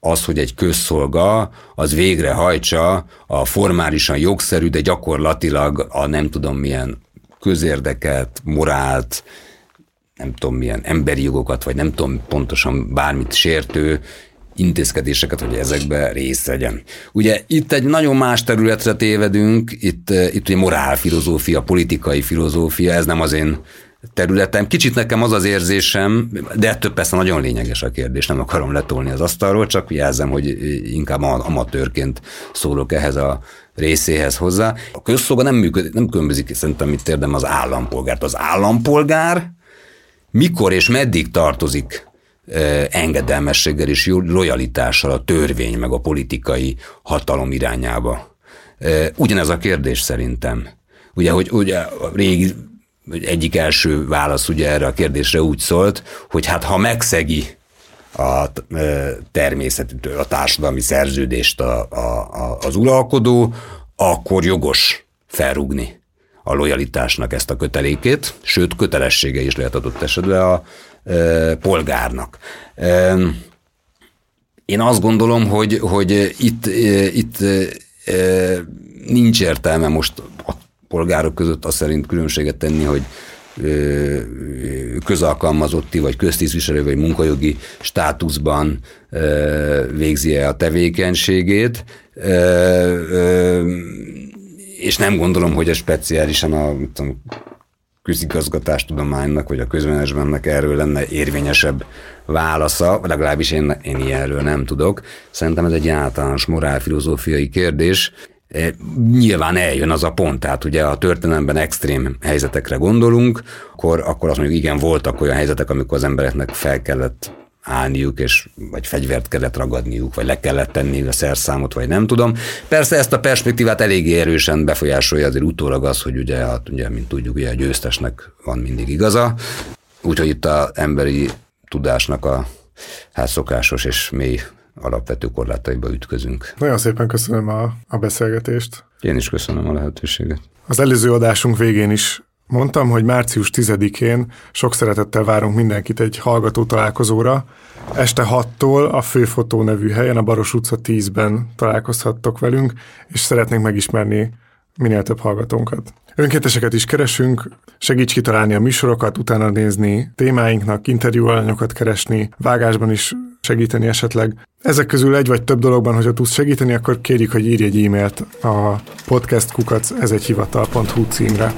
az, hogy egy közszolga az végrehajtsa a formálisan jogszerű, de gyakorlatilag a nem tudom milyen közérdeket, morált, nem tudom milyen emberi jogokat, vagy nem tudom pontosan bármit sértő intézkedéseket, hogy ezekbe részt vegyen. Ugye itt egy nagyon más területre tévedünk, itt, itt ugye morálfilozófia, politikai filozófia, ez nem az én területem. Kicsit nekem az az érzésem, de ettől persze nagyon lényeges a kérdés, nem akarom letolni az asztalról, csak jelzem, hogy inkább amatőrként szólok ehhez a részéhez hozzá. A közszolga nem működik, nem különbözik szerintem itt érdem az állampolgárt. Az állampolgár mikor és meddig tartozik engedelmességgel és lojalitással a törvény meg a politikai hatalom irányába. Ugyanez a kérdés szerintem. Ugye, hogy ugye a régi egyik első válasz ugye erre a kérdésre úgy szólt, hogy hát ha megszegi a természetűtől a társadalmi szerződést a, a, a, az uralkodó, akkor jogos felrúgni a lojalitásnak ezt a kötelékét, sőt kötelessége is lehet adott esetben a e, polgárnak. E, én azt gondolom, hogy, hogy itt, e, itt e, nincs értelme most a polgárok között azt szerint különbséget tenni, hogy közalkalmazotti, vagy köztisztviselő, vagy munkajogi státuszban végzi-e a tevékenységét, és nem gondolom, hogy ez speciálisan a tudom, közigazgatástudománynak, vagy a közmenedzsmentnek erről lenne érvényesebb válasza, legalábbis én, én ilyenről nem tudok. Szerintem ez egy általános morálfilozófiai kérdés, nyilván eljön az a pont, tehát ugye a történelemben extrém helyzetekre gondolunk, akkor, akkor azt mondjuk igen, voltak olyan helyzetek, amikor az embereknek fel kellett állniuk, és vagy fegyvert kellett ragadniuk, vagy le kellett tenni a szerszámot, vagy nem tudom. Persze ezt a perspektívát eléggé erősen befolyásolja azért utólag az, hogy ugye, hát, ugye mint tudjuk, ugye a győztesnek van mindig igaza, úgyhogy itt az emberi tudásnak a hát szokásos és mély alapvető korlátaiba ütközünk.
Nagyon szépen köszönöm a, a beszélgetést.
Én is köszönöm a lehetőséget.
Az előző adásunk végén is mondtam, hogy március 10-én sok szeretettel várunk mindenkit egy hallgató találkozóra. Este 6-tól a Főfotó nevű helyen, a Baros utca 10-ben találkozhattok velünk, és szeretnénk megismerni minél több hallgatónkat. Önkénteseket is keresünk, segíts kitalálni a műsorokat, utána nézni témáinknak, interjúalanyokat keresni, vágásban is segíteni esetleg. Ezek közül egy vagy több dologban, hogyha tudsz segíteni, akkor kérjük, hogy írj egy e-mailt a podcastkukac ez egy hivatal.hu címre.